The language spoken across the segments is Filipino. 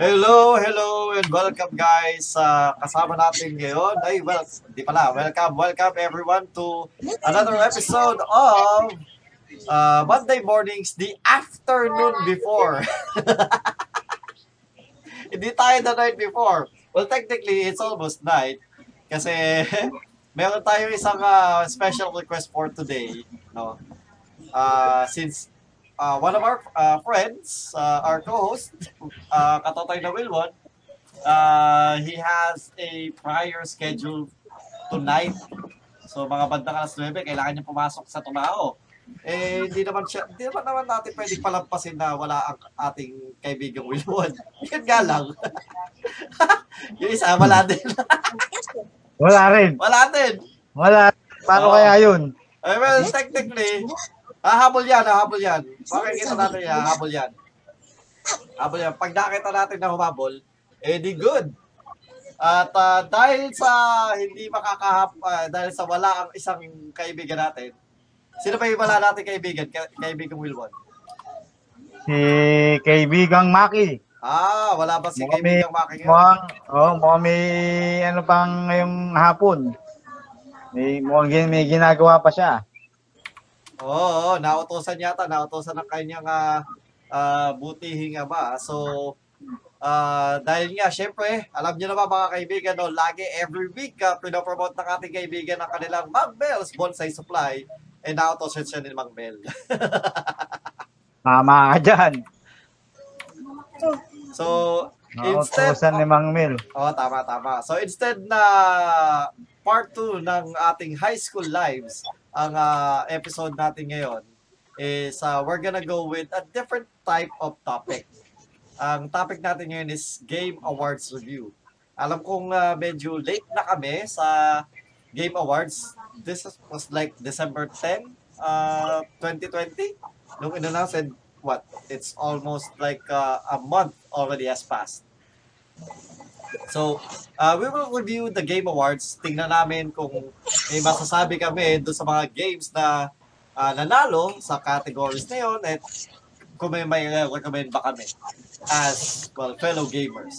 Hello, hello, and welcome guys sa kasama natin ngayon. Ay, well, di pala. Welcome, welcome everyone to another episode of uh, Monday Mornings, the afternoon before. Hindi tayo the night before. Well, technically, it's almost night. Kasi meron tayong isang uh, special request for today. No? Uh, since uh, one of our uh, friends, uh, our co-host, uh, Katotoy na Wilwon, uh, he has a prior schedule tonight. So mga bandang alas 9, kailangan niya pumasok sa trabaho. Eh, hindi naman siya, hindi naman naman natin pwedeng palampasin na wala ang ating kaibigang Wilwon. Yun nga lang. yung isa, wala din. Wala rin. wala din. Wala. Paano Oo. kaya yun? Eh, well, technically, hahabol yan, hahabol yan. Pakikita natin yan, hahabol yan. Habol yan. Pag nakita natin na humabol, eh di good. At ah, dahil sa hindi makakahap, ah, dahil sa wala ang isang kaibigan natin, sino ba yung wala natin kaibigan, Ka- kaibigan Wilwon? Si kaibigang Maki. Ah, wala ba si Mukhang kaibigang Maki ngayon? Mukhang, oh, mukhang may ano pang ngayong hapon. May, mukhang gin- may ginagawa pa siya. Oo, oo, nautosan yata, nautosan ng kanyang ah, ah, butihing ama. So, ah, dahil nga, syempre, alam niyo naman mga kaibigan, no, lagi every week, uh, pinopromote ng ating kaibigan ang kanilang Mang Bells Bonsai Supply. And nautosan siya ni Mang Bell. Tama ka dyan. so, instead, Nautosan ni Mang Mel. oh, tama, tama. So, instead na part 2 ng ating high school lives, ang ah, episode natin ngayon, is uh, we're gonna go with a different type of topic. Ang topic natin ngayon is Game Awards Review. Alam kong uh, medyo late na kami sa Game Awards. This is- was like December 10, uh, 2020. Nung in-announce and what? It's almost like uh, a month already has passed. So, uh, we will review the Game Awards. Tingnan namin kung may masasabi kami doon sa mga games na uh, nanalo sa categories na yun at kung may may recommend ba kami as well fellow gamers.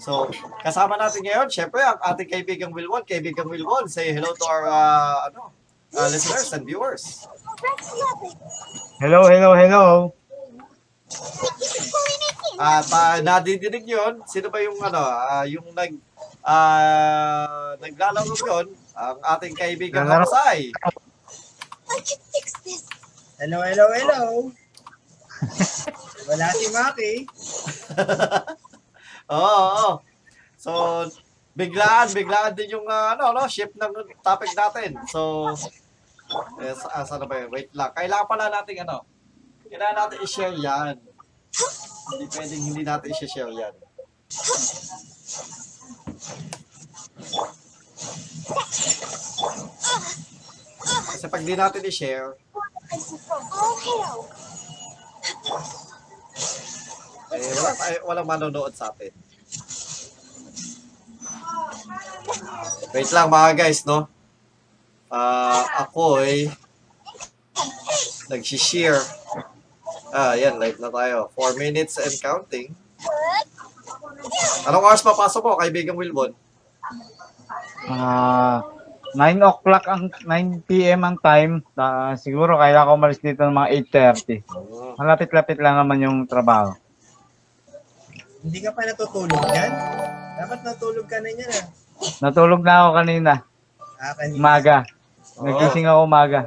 So, kasama natin ngayon, syempre, ang ating kaibigang Wilwon. Kaibigang Wilwon, say hello to our uh, ano, uh, listeners and viewers. Hello, hello, hello. At uh, nadidinig yun, sino ba yung ano, ah, yung nag uh, naglalaro yun, ang ating kaibigang Naglalaro. Hamasay. Hello, hello, hello. Wala si Maki. Oo, oo. So, biglaan, biglaan din yung uh, ano, no, shift ng topic natin. So, eh, sa, saan na ba yun? Wait lang. Kailangan pala natin ano, kailangan natin i-share yan. Hindi pwedeng hindi natin i-share yan. Kasi pag di natin i-share, eh, wala, ay, walang manonood sa atin. Wait lang mga guys, no? Ah, ako ay nag-share. Ah, yan, live na tayo. 4 minutes and counting. Anong oras papasok mo, kaibigang Wilbon? Ah, 9 o'clock ang 9 p.m. ang time. Ah, siguro kailangan ko umalis dito ng mga 8:30. Malapit-lapit lang naman yung trabaho. Hindi ka pa natutulog yan? Dapat natulog ka na niyan ah. Natulog na ako kanina, Ah, kanina. umaga. Oo. Nagising ako umaga.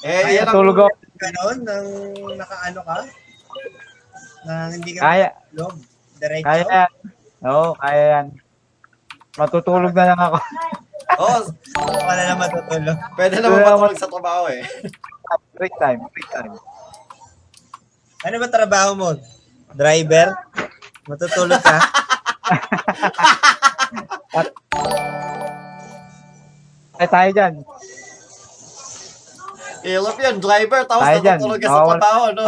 Eh, yan ang... Natulog ako. Ganon, nang nakaano ka? Nang hindi ka Kaya, matulog. Diretso? kaya yan. Oo, kaya yan. Matutulog na lang ako. Oh, Wala na matutulog. pwede naman Wala matulog sa trabaho eh. break time, break time. Ano ba trabaho mo? Driver? Matutulog ka? Ay, tayo dyan. Ilop yan, driver, tapos dyan. natutulog ka sa Bawal. trabaho, no?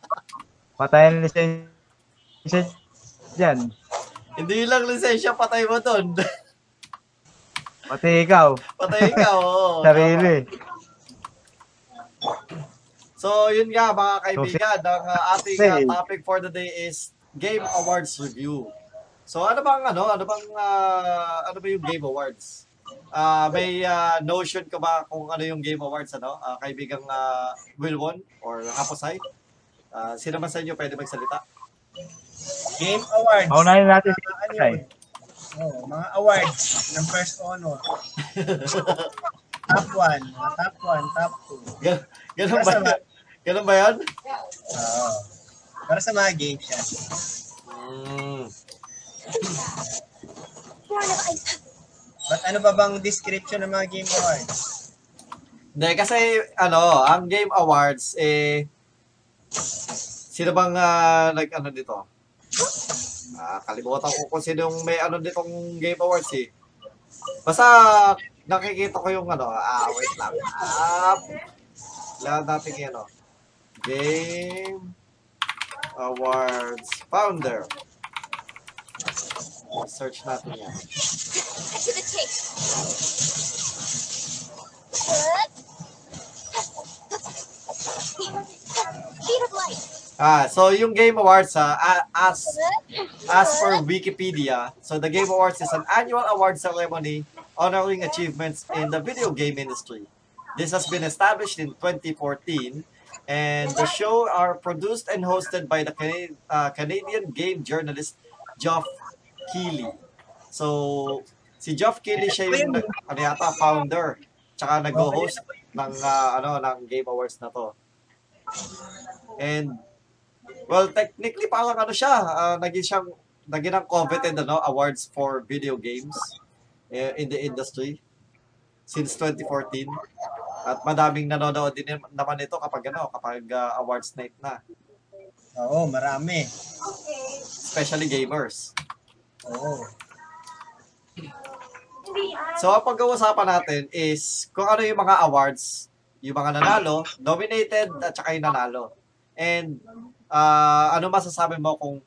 Patayin ang lisensya dyan. Hindi lang lisensya, patay mo doon. Pati ikaw, patay ka, oo. sarili. So, yun nga mga kaibigan, ang uh, ating uh, topic for the day is Game Awards Review. So, ano bang ano, ano bang uh, ano ba yung Game Awards? Ah, may uh, notion ka ba kung ano yung Game Awards ano? Uh, kaibigang uh, Wilwon or Haposay? Uh, sino man sa inyo pwede magsalita? Game Awards. Paunahin natin si Mga ano yun? Oh, mga awards ng first honor. top 1, top 1, top 2. Gan- Ganun ba? Basta Ganun ba 'yan? Oo. Para sa mga games yan. Mm. But ano ba bang description ng mga Game Awards? Hindi, kasi ano, ang Game Awards, eh, sino bang uh, nag, ano dito? Ah, kalimutan ko kung sino yung may ano ditong Game Awards eh. Basta nakikita ko yung ano, ah, wait lang. Ah, lahat natin yung ano. Game Awards Founder. Search natin yan. to the tape. Speed of light. Ah, so yung Game Awards, ah, as As for Wikipedia, so the Game Awards is an annual award ceremony honoring achievements in the video game industry. This has been established in 2014, and the show are produced and hosted by the Cana- uh, Canadian game journalist Geoff Keighley. So, si Geoff Keighley siya yung nag- ano yata, founder, tsaka nag-host ng ah, ano ng Game Awards na to. And well, technically parang ano siya, ah, naging siyang naging ang coveted ano, awards for video games eh, in the industry since 2014. At madaming nanonood din naman ito kapag ano, kapag ah, awards night na, Oo, marami. especially gamers. Oo. So, ang pag-uusapan natin is kung ano yung mga awards, yung mga nanalo, nominated, at saka yung nanalo. And ah, ano masasabi mo kung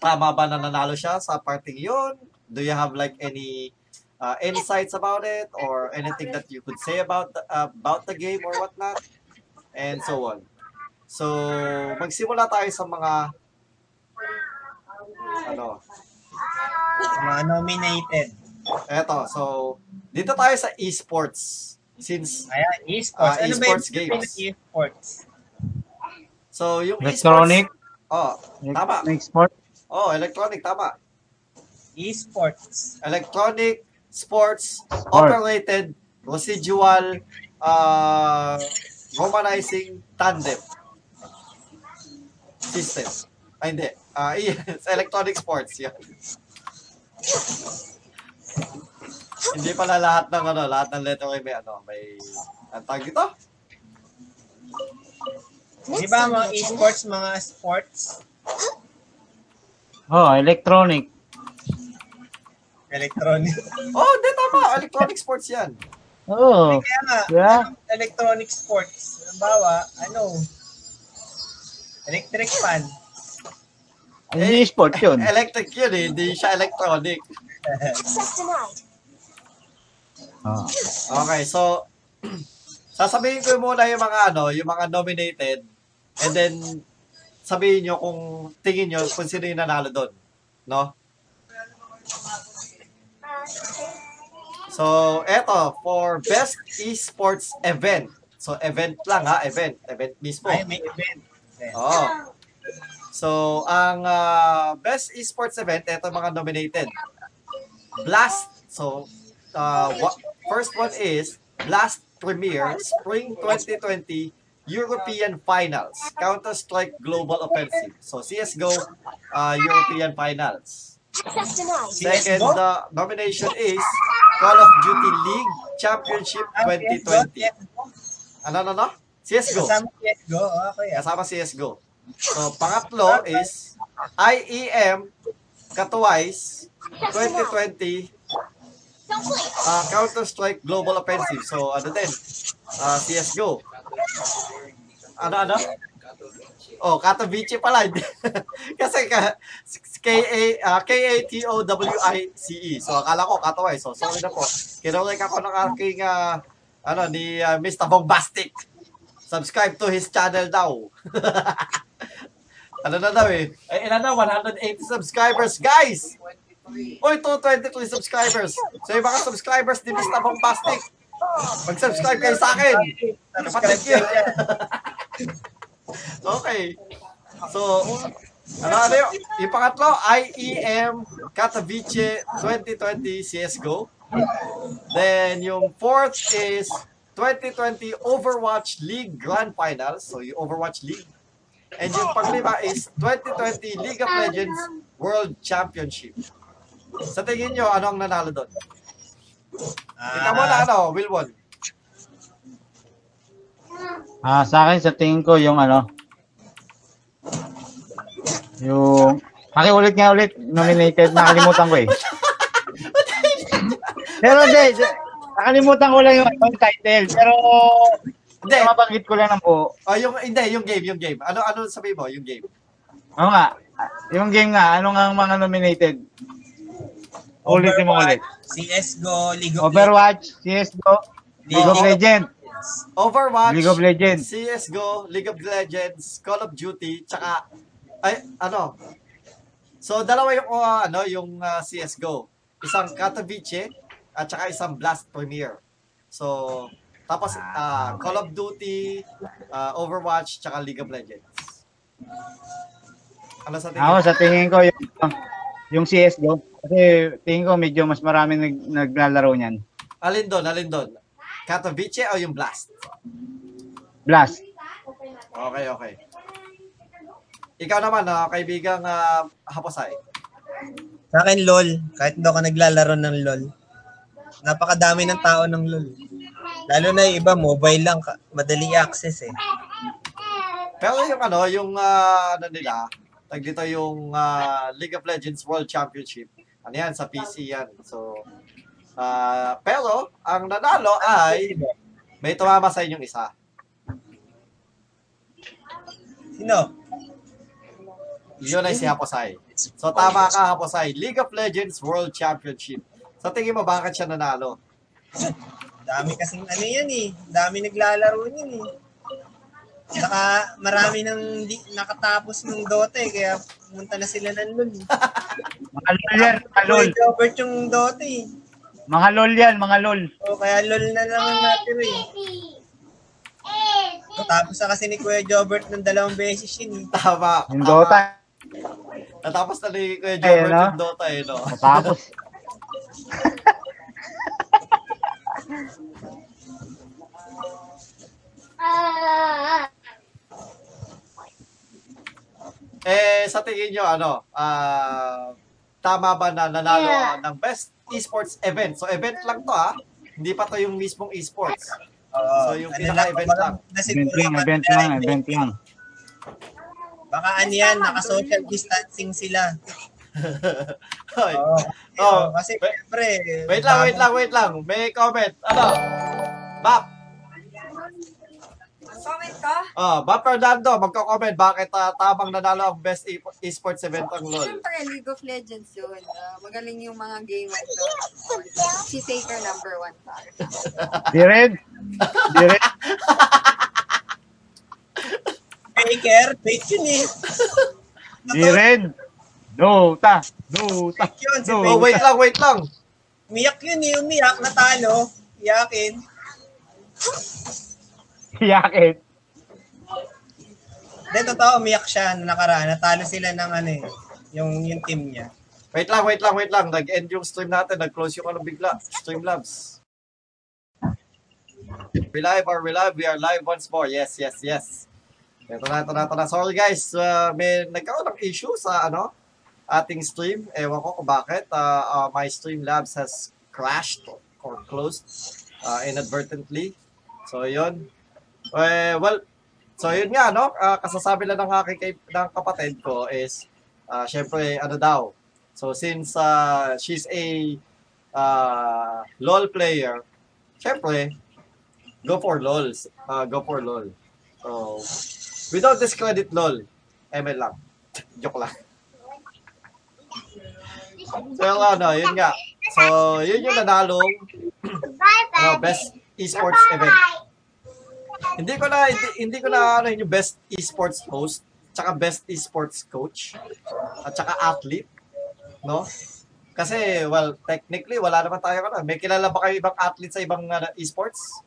tama ba na nanalo siya sa parting yun? Do you have like any uh, insights about it or anything that you could say about the, about the game or whatnot? And so on. So, magsimula tayo sa mga ano, Mga nominated. eto. So, dito tayo sa esports. Since Ayan, esports. Ah, ano esports ba yung games. esports? So, yung Electronic. esports, oh, Tama. Sport. oh, electronic, tama. Esports. Electronic sports operated residual uh, romanizing tandem system. Ay, hindi. Ah, yes, electronic sports, yan. Hindi pala lahat ng ano, lahat ng letter ay may ano, may ang tawag dito? Di ba mga esports, mga sports? Oh, electronic. Electronic. Oh, hindi tama. Electronic sports yan. Oo. Kaya nga, Yeah. electronic sports? Halimbawa, ano? Electric fan. Hindi sport yun. Electric yun eh, hindi siya electronic. Access denied. Oh. Okay, so sasabihin ko muna yung mga ano, yung mga nominated and then sabihin nyo kung tingin nyo kung sino yung nanalo doon. No? So, eto, for best esports event. So, event lang ha, event. Event mismo. Ay, may event. Oo. So, ang ah, best esports event, eto mga nominated. Blast. So, uh, wa- first one is Blast Premier Spring 2020 European Finals. Counter-Strike Global Offensive. So, CSGO uh, European Finals. Second the nomination is Call of Duty League Championship Ah, 2020. CS:GO? Ano, ano, ano? CSGO. Kasama CSGO? Okay. ah. Kasama CSGO. So, pangatlo is IEM Katowice 2020 Don't play. uh, Counter-Strike Global Offensive. So, ano din? Uh, CSGO. Ano, ano? Oh, Katowice pala. Kasi ka, K-A, uh, K-A-T-O-W-I-C-E. So, akala ko Katowice. So, sorry na po. Kinurek ako ng aking, uh, ano, ni uh, Mr. Bombastic. subscribe to his channel daw. ano na daw eh? Ay, ilan na? 180 subscribers, guys! Uy, 223 subscribers. So, yung mga subscribers ni Mr. Bombastic, mag-subscribe kayo sa akin. Kapatid Subscribe yun. Okay. So, ano, ano yung, yung pangatlo, IEM Katowice 2020 CSGO. Then, yung fourth is 2020 Overwatch League Grand Finals. So, yung Overwatch League. And yung panglima is 2020 League of Legends World Championship. Sa tingin nyo, ano ang nanalo doon? Ikaw mo na, ano, Wilwon. Ah, sa akin sa tingin ko yung ano yung Pakiulit nga ulit, nominated, nakalimutan ko eh. pero hindi, nakalimutan ko lang yung, yung title, pero Hindi. mabanggit ko lang ng buo. Oh, yung, hindi, yung game, yung game. Ano, ano sabi mo, yung game? Oo nga, yung game nga, ano nga ang mga nominated? Ulitin mo ulit. CSGO, League of Overwatch, CSGO, League of Oo. Legends, Overwatch, League of Legends. CSGO, League of Legends, Call of Duty, tsaka, ay, ano, so dalawa yung, uh, ano, yung uh, CSGO. Isang Katowice, at tsaka isang Blast Premier. So, tapos, uh, Call of Duty, uh, Overwatch, tsaka League of Legends. Ano sa tingin? Ako sa tingin ko yung yung CS:GO kasi tingin ko medyo mas marami nag, naglalaro niyan. Alin doon, alin doon? Katowice o yung Blast? Blast. Okay, okay. Ikaw naman, uh, kaibigang uh, Haposay. Sa akin, LOL. Kahit hindi ako naglalaro ng LOL. Napakadami ng tao ng LOL. Lalo na yung iba, mobile lang. Madali access eh. Pero yung ano, yung ano nila, tag dito yung ah, League of Legends World Championship. Ano yan, sa PC yan. So, ah, pero, ang nanalo ay may tumama sa inyong isa. Sino? Yun ay si Haposay. So, tama ka, Haposay. League of Legends World Championship. Sa tingin mo, bakit siya nanalo? Dami kasing ano yan eh. Dami naglalaro niyan eh. Saka marami nang di, nakatapos ng Dota eh. Kaya pumunta na sila ng LOL eh. Mga lol yan, mga lol. Kuya Jobert yung Dota eh. Mga lol yan, mga lol. O kaya LOL na lang ang natira eh. Tapos na kasi ni Kuya Jobert ng dalawang beses yun eh. Tama. Yung Dota, Natapos na ni Kuya Jobert no? yung Dota eh, no? tapos Eh, sa tingin nyo, ano, ah, tama ba na nanalo ng best esports event? So, event lang to, ha? Hindi pa to yung mismong esports. Oo. So, yung pinaka-event lang. event lang, event lang, event lang. Baka ano yan, naka-social distancing sila. Hoy. Oo. Oh, kasi wait- syempre. Wait lang, wait lang, wait lang. May comment. Ano? Bap. Comment ka? Oh, Bap Fernando, magko-comment. Bakit ah, tamang nanalo ang best e- esports event ang LoL? Siyempre, League of Legends yun. Ah, magaling yung mga gamer doon. Si Faker number one pa. Di rin. Di rin. Faker, fake yun eh. Dota. Dota. Yun, si No. Oh, wait lang, wait lang. Umiyak yun eh, umiyak, natalo. Iyakin. Yakin. Hindi, totoo, umiyak siya na nakaraan. Natalo sila ng ano eh, yung, yung team niya. Wait lang, wait lang, wait lang. Nag-end yung stream natin. Nag-close yung ano bigla. Streamlabs. We live, are we live? We are live once more. Yes, yes, yes. Ito na, ito na, ito na. Sorry guys, uh, may nagkaroon ng issue sa ano ating stream. Ewan ko kung bakit. Uh, uh, my Streamlabs has crashed or closed uh, inadvertently. So, yun. Eh, well, so yun nga, no? Uh, kasasabi lang ng aking kay, ng kapatid ko is, uh, syempre, ano daw, So since uh, she's a uh, LOL player, syempre, go for LOL. Uh, go for LOL. So, don't discredit LOL. ML lang. Joke lang. So, ano, yun nga. So, yun yung nanalong ano, best esports event. Hindi ko na hindi, hindi ko na ano yung best esports host, tsaka best esports coach, at tsaka athlete, no? Kasi well, technically wala naman tayo ano. May kilala ba kayo ibang athlete sa ibang ano, esports?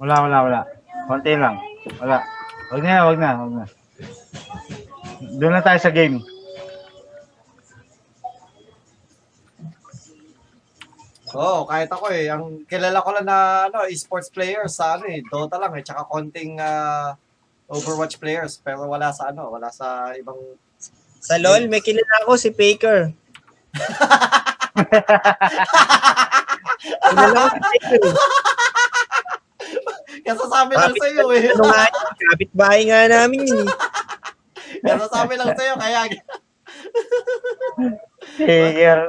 Wala, wala, wala. Konti lang. Wala. Wag na, wag na, wag na. Doon na tayo sa game. Oo, kahit ako eh. Ang kilala ko lang na ano, esports players sa ano eh, Dota lang eh, tsaka konting ah, Overwatch players, pero wala sa ano, wala sa ibang Sa LOL, may kilala ko si Faker. kilala ko si Faker. Kasasabi lang sa iyo eh. Ano nga yun? Kapit-bahay nga namin yun. eh. Kasasabi lang sa iyo kaya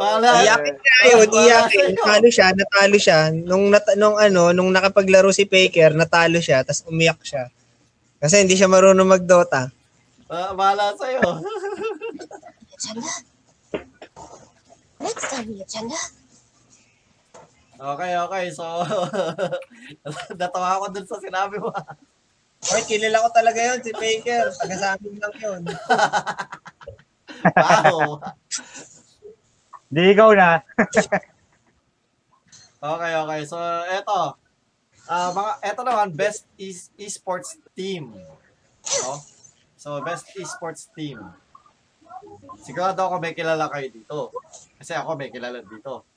Wala. Iyakin nga yun, iyakin. Natalo siya, natalo siya. Nung, nat- nung ano, nung nakapaglaro si Faker, natalo siya, tapos umiyak siya. Kasi hindi siya marunong mag-Dota. Ah, bahala sa iyo. Agenda. Next the agenda. Okay, okay. So natawa ako dun sa sinabi mo. Oy, kilala ko talaga yun, si Faker. Taga sa amin lang yun. Wow. Di ikaw na. Okay, okay. So eto. Ah, mga eto naman best e- esports team. No? So best esports team. Sigurado ako may kilala kayo dito. Kasi ako may kilala dito.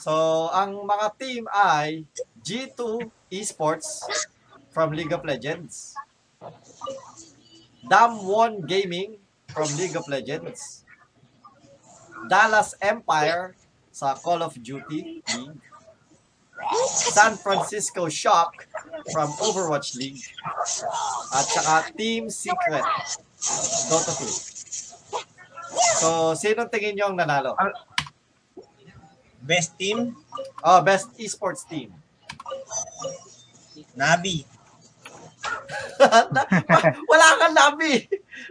So, ang mga team ay G2 Esports from League of Legends. Dam1 Gaming from League of Legends. Dallas Empire sa Call of Duty League. San Francisco Shock from Overwatch League. At saka Team Secret Dota 2. So, sino tingin nyo ang nanalo? Best team, Oh, best esports team. Nabi. Wala kang labi.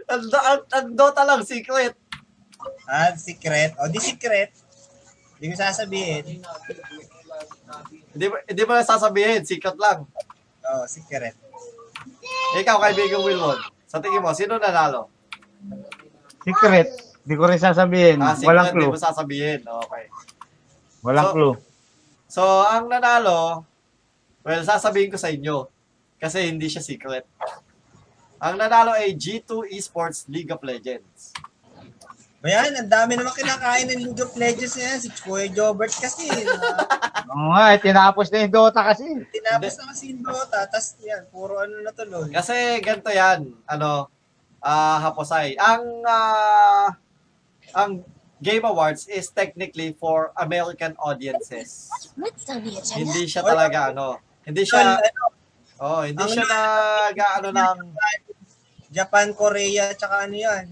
Ang, ang, ang Dota lang, secret. Ah, secret. O, di secret. Hindi ko sasabihin. Hindi mo, hindi na sasabihin, secret lang. O, secret. Ikaw, kaibigan Wilwon. Sa tingin mo, sino nanalo? Secret. Di ko rin sasabihin. Ah, secret, Walang hindi clue. mo sasabihin. Okay. Walang So- clue. So, ang nanalo, well, sasabihin ko sa inyo. Kasi hindi siya secret. Ang nanalo ay G2 Esports League of Legends. O yan, ang dami naman kinakain ng League of Legends na yan. Si Kuya Jobert kasi. Oo nga, eh, tinapos na yung Dota kasi. tinapos na kasi yung Dota. Tapos yan, puro ano na tuloy. Kasi ganito yan, ano, ah Haposay. Ang, ah, ang Game Awards is technically for American audiences. Next on the agenda. Hindi siya talaga, ano, hindi siya, oh, hindi Ang- siya nag, ano, ng, Japan, Korea, tsaka ano yan.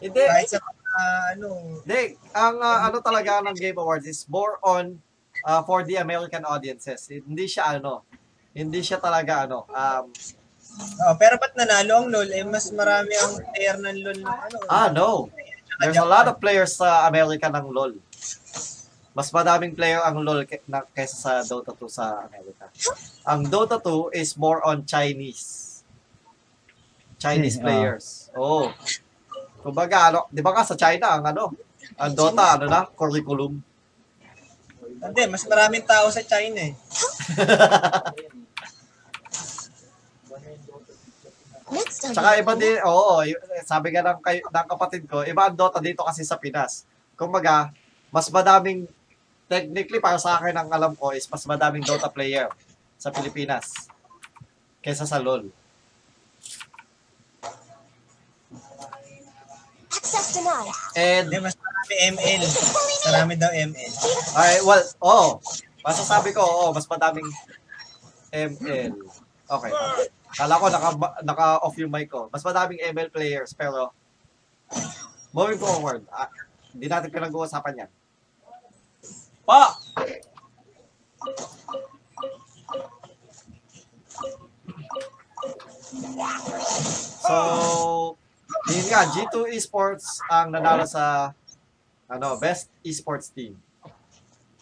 hindi, Kahit sa mga ano. Hindi, ang ah, ano talaga ng Game Awards is more on ah, for the American audiences. Hindi siya ano, hindi siya talaga ano, um, Oh, pero ba't nanalo ang LOL? Eh, mas marami ang player ng LOL na ano. ah no. There's a lot of players sa America ng LoL. Mas madaming player ang LoL ke- na, kaysa sa Dota 2 sa Amerika. Ang Dota 2 is more on Chinese. Chinese Hmm, ah. players. Oo. Kumbaga, ano, di ba nga sa China, ang ano, ang Dota, ano na, curriculum. Hindi, mas maraming tao sa China eh. Tsaka iba din, oo, y- sabi nga ng, kay, ng kapatid ko, iba ang Dota dito kasi sa Pinas. Kumbaga, mas madaming, technically para sa akin ang alam ko is mas madaming Dota player sa Pilipinas kaysa sa LoL. Access denied. And, Hindi, mas marami ML. Marami daw ML. ay, well, oo, masasabi ko, oo, mas madaming ML. Okay. Kala ko naka, naka-off yung mic ko. Mas madaming ML players, pero moving forward, ah, hindi natin pinag-uusapan yan. Pa! So, yun nga, G2 Esports ang nanalo sa ano, best esports team.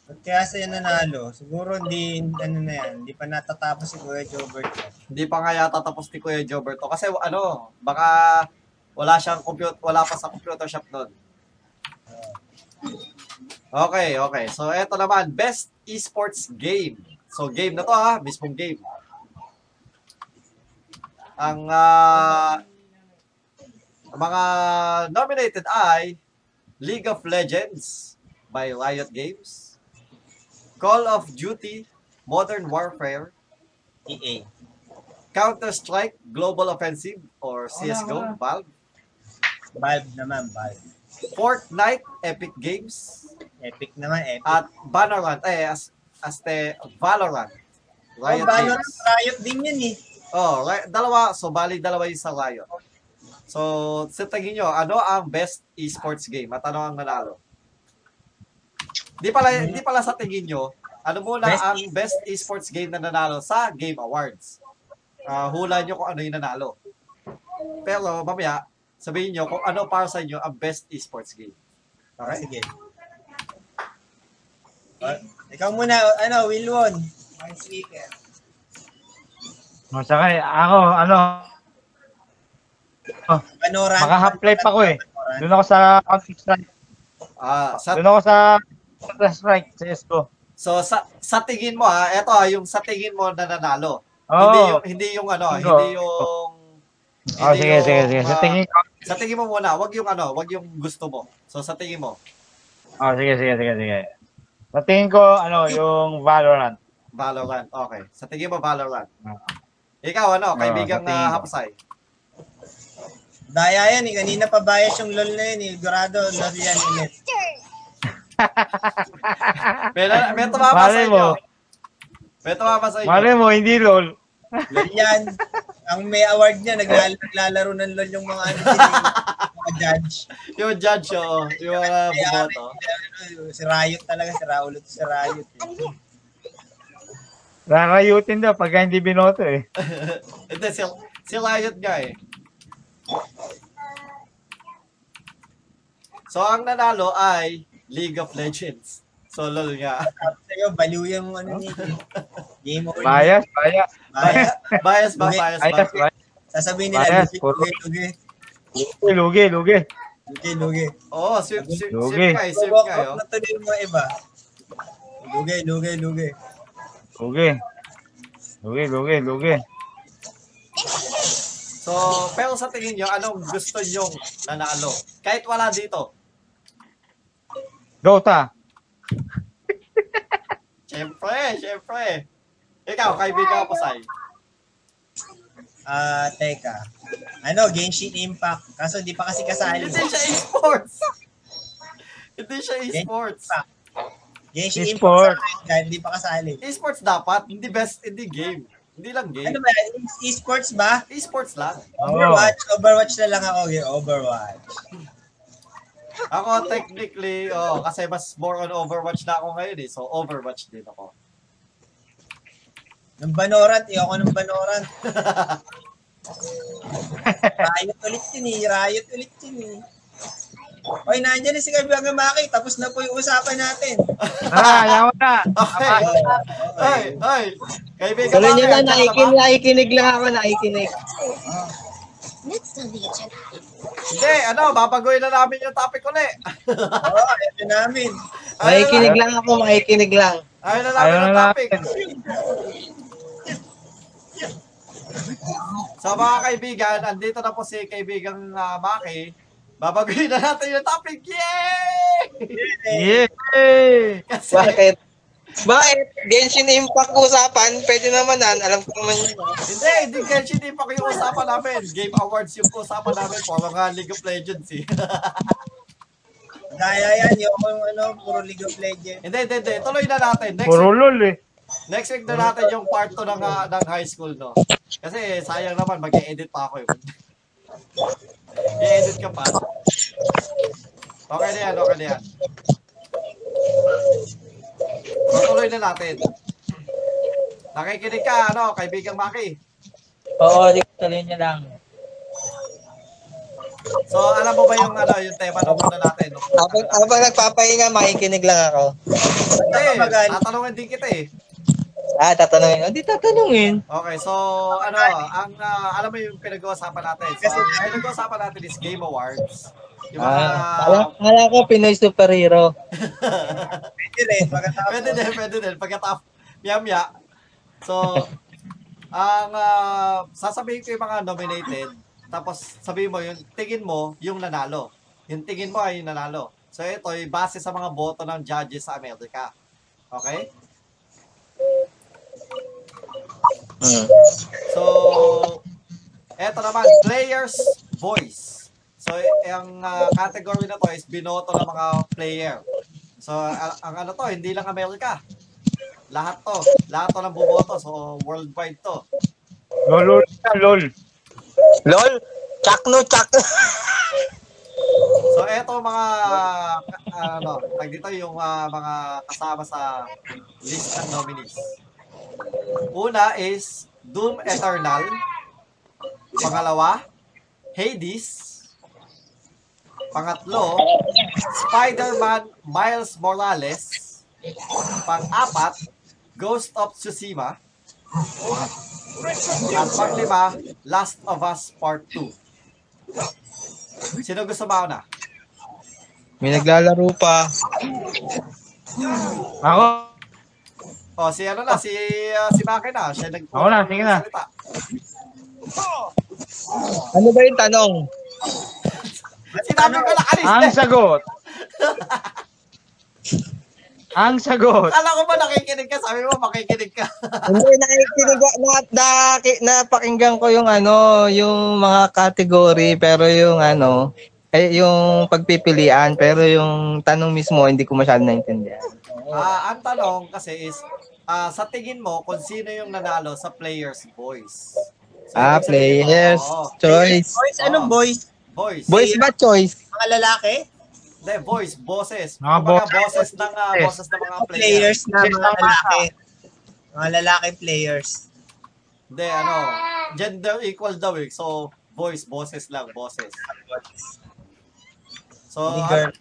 Ba't kaya siya nanalo? Siguro hindi, ano na yan, hindi pa natatapos si Kuya Jobert. Hindi pa nga yata tapos ni Kuya Joberto. Kasi ano, baka wala siyang computer, wala pa sa computer shop nun. Okay, okay. So, eto naman, best esports game. So, game na to ha, mismong game. Ang ah, mga nominated ay League of Legends by Riot Games, Call of Duty Modern Warfare, EA. Counter-Strike Global Offensive or CSGO, Valve, Valve naman, Valve. Fortnite Epic Games, Epic naman, Epic. at Valorant, eh, as, as the Valorant. oh, Riot Valorant, Games. Riot din yan eh. Oh, ri- dalawa, so bali dalawa yung sa Riot. So, sa tingin nyo, ano ang best esports game at ano ang nanalo? Di pala, di pala sa tingin nyo, ano muna Best ang best esports game na nanalo sa Game Awards? Ah, hula nyo kung ano yung nanalo. Pero mamaya, sabihin nyo kung ano para sa inyo ang best esports game. Okay? Sige. Oh, ikaw muna, ano, Wilwon. Speaker. O, saka ako, ano, Panorama. Baka half-life ako eh. doon ako sa Counter-Strike. Ah, sa, Doon ako sa Counter-Strike, CSGO. so sa sa tingin mo ha, eto ha, yung sa tingin mo na nanalo. Oo. Hindi yung hindi yung ano, Tingin ko. hindi yung Oh, hindi sige, sige, sige. Sa ah, tingin ko, Sa tingin mo muna, wag yung ano, wag yung gusto mo. So sa tingin mo, oh, sige, sige, sige, sige. Sa tingin ko, ano, yung Valorant. Valorant. Okay. Sa tingin mo Valorant. Ah. Ikaw ano, Ah, kaibigang sa tingin uh, hapsay. Daya yan eh. Kanina pa bias yung LOL na yun eh. Gurado, LOL yan ulit. May, may tumama sa Malay inyo. mo. May tumama sa inyo. Malay mo, hindi lol. LOL yan. Ang may award niya, naglal- naglalaro ng LOL yung mga ano mga judge. Yung judge, oh, yung mga ano, si Riot talaga, si Raulot si Riot. Eh. Rarayutin daw pagka hindi binoto eh. Hindi, si, si Riot nga eh. So, ang nanalo ay League of Legends. So, lol nga. Sa'yo, baliw yung ano eh. Game over. Bias, bias. Bias. Bias ba? Bias ba? Bias, bias. Sasabihin nila, Bias, puro- lugi, lugi. Lugi, lugi, lugi. Lugi, lugi. Oo, oh, swift, swift, Lugi. swift kayo, swift Walk kayo. out na tuloy yung mga iba. Lugi, lugi, lugi. Lugi. Lugi, lugi, lugi. So, pero sa tingin nyo, anong gusto nyong nanalo? Kahit wala dito. Dota. Siyempre, siyempre. Ikaw, kaibigan ko, Sai. Ah, teka. Ano, Genshin Impact. Kaso di pa kasi kasali. Hindi siya esports. Hindi siya esports. Genshin. Impact sa akin, hindi pa kasali. Esports dapat, hindi best, hindi game. Hindi lang game. Ano ba? E-sports ba? Esports lang. Overwatch. Overwatch na lang ako. Okay, Overwatch. Ako technically, oh, kasi mas more on Overwatch na ako ngayon eh. So, Overwatch din ako. Ng Banorant, eh. Ako ng Banorant. Riot ulit yun eh. Riot ulit yun eh. Oy, nandiyan na si Kaibigan Maki. Tapos na po yung usapan natin. Ah, yawa na. Okay. Ay, ay. Kaibigan Tuloy nyo na, ka naikin, naikinig lang ako, naikinig. Next on the agenda. Hindi, ano, babagoy na namin yung topic ulit. Oo, oh, ito namin. Makikinig lang ako, makikinig lang. Ayaw na namin yung topic. So mga kaibigan, andito na po si kaibigang uh, Maki. Babagoy na natin yung topic. Yay! Yay! Kasi, Bakit? Bakit? Genshin Impact usapan, pwede naman yan. Alam ko naman yun. hindi, hindi Genshin Impact yung usapan namin. Game Awards yung usapan namin. Puro nga League of Legends eh. Daya yan. Yung yung ano, puro League of Legends. hindi, hindi, hindi. Tuloy na natin. Next Puro week, lol eh. next week na natin yung part 2 ng, ah, ng high school, no? Kasi sayang naman, mag-edit pa ako eh. I-edit ka pa. Okay na yan, okay na yan. So, tuloy na natin. Nakikinig ka, ano, kaibigang Maki. Oo, tuloy nyo lang. So, alam mo ba yung ano, yung tema ng muna natin? Habang, habang nagpapahinga, makikinig lang ako. Hindi, tatanungin din kita eh. Ah, tatanungin. Hindi tatanungin. Okay, so ano, ang ah, alam mo yung pinag-uusapan natin. So, ang pinag-uusapan natin is Game Awards. Yung mga, Ah, kala ko Pinoy superhero. Pwede rin. Pagkatapos, pwede din, pwede din. Pagkatapos, miyam-ya. So, ang ah, sasabihin ko yung mga nominated, tapos sabihin mo yung tingin mo yung nanalo. Yung tingin mo ay yung nanalo. So ito ay base sa mga boto ng judges sa Amerika. Okay? So, eto naman, players voice. So, ang ah, category na to is binoto ng mga player. So, a- ang ano to, hindi lang Amerika. Lahat to. Lahat to ng buboto. So, worldwide to. Lol, lol, lol. LOL? Chak no, chak. So, eto mga, ah, ano, tag dito yung ah, mga kasama sa list ng nominees. Una is Doom Eternal. Pangalawa, Hades. Pangatlo, Spider-Man Miles Morales. Pang-apat, Ghost of Tsushima. At panglima, Last of Us Part 2. Sino gusto mauna? May naglalaro pa. Ako, O, si ano na, si, uh, si Maki na. Siya nag- Ako na, sige na. salita. Ano ba yung tanong? Sinabi ko na, alis ang na. sagot. ang sagot. Kala ko ba nakikinig ka? Sabi mo, makikinig ka. Hindi, nakikinig na, na, napakinggan ko yung ano, yung mga category, pero yung ano, eh, yung pagpipilian, pero yung tanong mismo, hindi ko masyado naintindihan. Ah, ang tanong kasi is, ah, sa tingin mo, kung sino yung nanalo sa player's voice? So, Ah, ibig sabihin, players, oo, choice. boys, anong boys? voice. Boys ba choice? Mga lalaki? Hindi, voice, bosses. Mga Mga boses. bosses ng, ah, Yes. bosses ng mga players. Players na mga lalaki. Mga lalaki players. Hindi, ano, gender equal daw eh. So, voice, bosses lang, bosses. So, Hindi girl.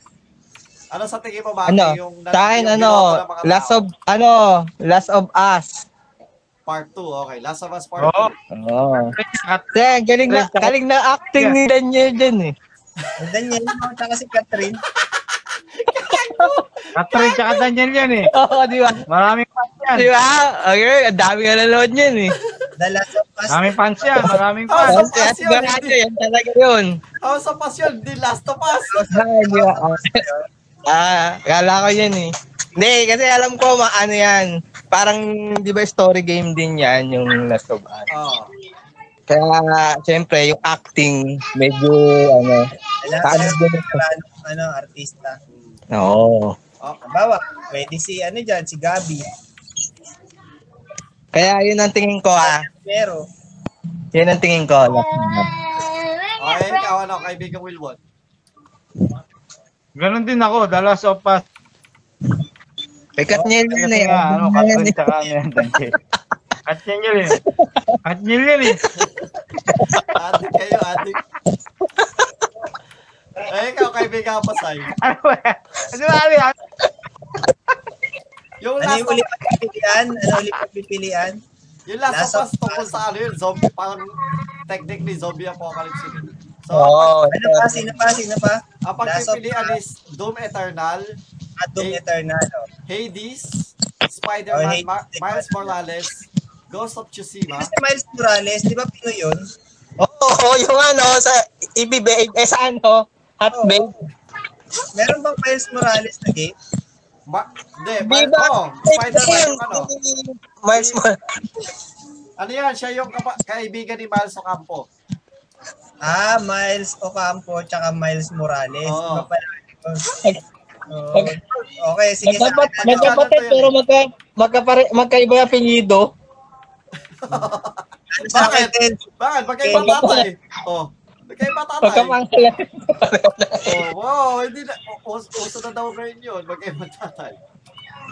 Ano sa tingin mo, Maki, Ano? yung, Sa akin, ano, Last tao? of, ano, Last of Us. Part 2, okay. Last of Us Part 2. Oo. Oo. Kaya, galing na, galing na acting ni Daniel dyan eh. Yan, tsaka si Catherine. Catherine tsaka Daniel yan eh. Oo, di ba? Maraming fans yan. Di ba? Okay, ang dami nga nanood niyan eh. The Last of Us. Maraming fans yan. Maraming Oh, fans. so- Kaya sigurado yan talaga yun. Oh, sa pasyon, di Last of Us. Ah, di ba? Ah, kala ko yan eh. Hindi, kasi alam ko, ma- ano yan. Parang, di ba, story game din yan, yung Last of Us. Oh. Kaya, siyempre, yung acting, medyo, ano, Alam mo, ano, artista. oo. oh. Bawa, pwede si, ano dyan, si Gabi. Kaya, yun ang tingin ko, ah. Pero, Yun ang tingin ko. Last of Us. Okay, ikaw ano, kaibigan Wilwon. Ganon din ako. The Last of Us. Yun Kasi eh. nga, ano, Ano yan Catherine eh. tsaka ano yan, Daniel. Catniel yun eh. Catniel yun eh. Adik kayo, adik. Eh, ikaw, kaibigan Pasay. Ano ba? Ano ba? Yung ano last yung of, ulit pagpipilian? Ano ulit pagpipilian? yung last, of Us tungkol sa ano yun, zombie, parang technically zombie apocalypse yun. So, Oo. Ano pa? Sino pa? Sino pa? ang pagpipilian is Doom Eternal, At Doom Eh, Eternal. oh. Hades, Oh, Spider-Man, Hades. Ma- Miles Morales, Ghost of Tsushima, Kasi Miles Morales, di ba Pinoy yun? Oo, yung ano, sa ibibig, eh sa ano, hot Oo. bake. Meron bang Miles Morales na game? Ma- hindi, Di Ma- ba? oh, Spider-Man yung ano. Miles Morales. Ano yan, siya yung kapa- kaibigan ni Miles Ocampo. Ah, Miles Ocampo tsaka Miles Morales. Oo. Iba pala. Oo. Okay, sige. Magkapat, sa- magkapatid pero magka, magkapare, magkaiba yung apelyido. ano sa akin Bakit? din? Bakit? Magkaiba Okay. tatay. Oh, magkaiba tatay. Magkapangalan. Oh, wow, hindi na. Us- uso na daw ngayon yun. Magkaiba tatay.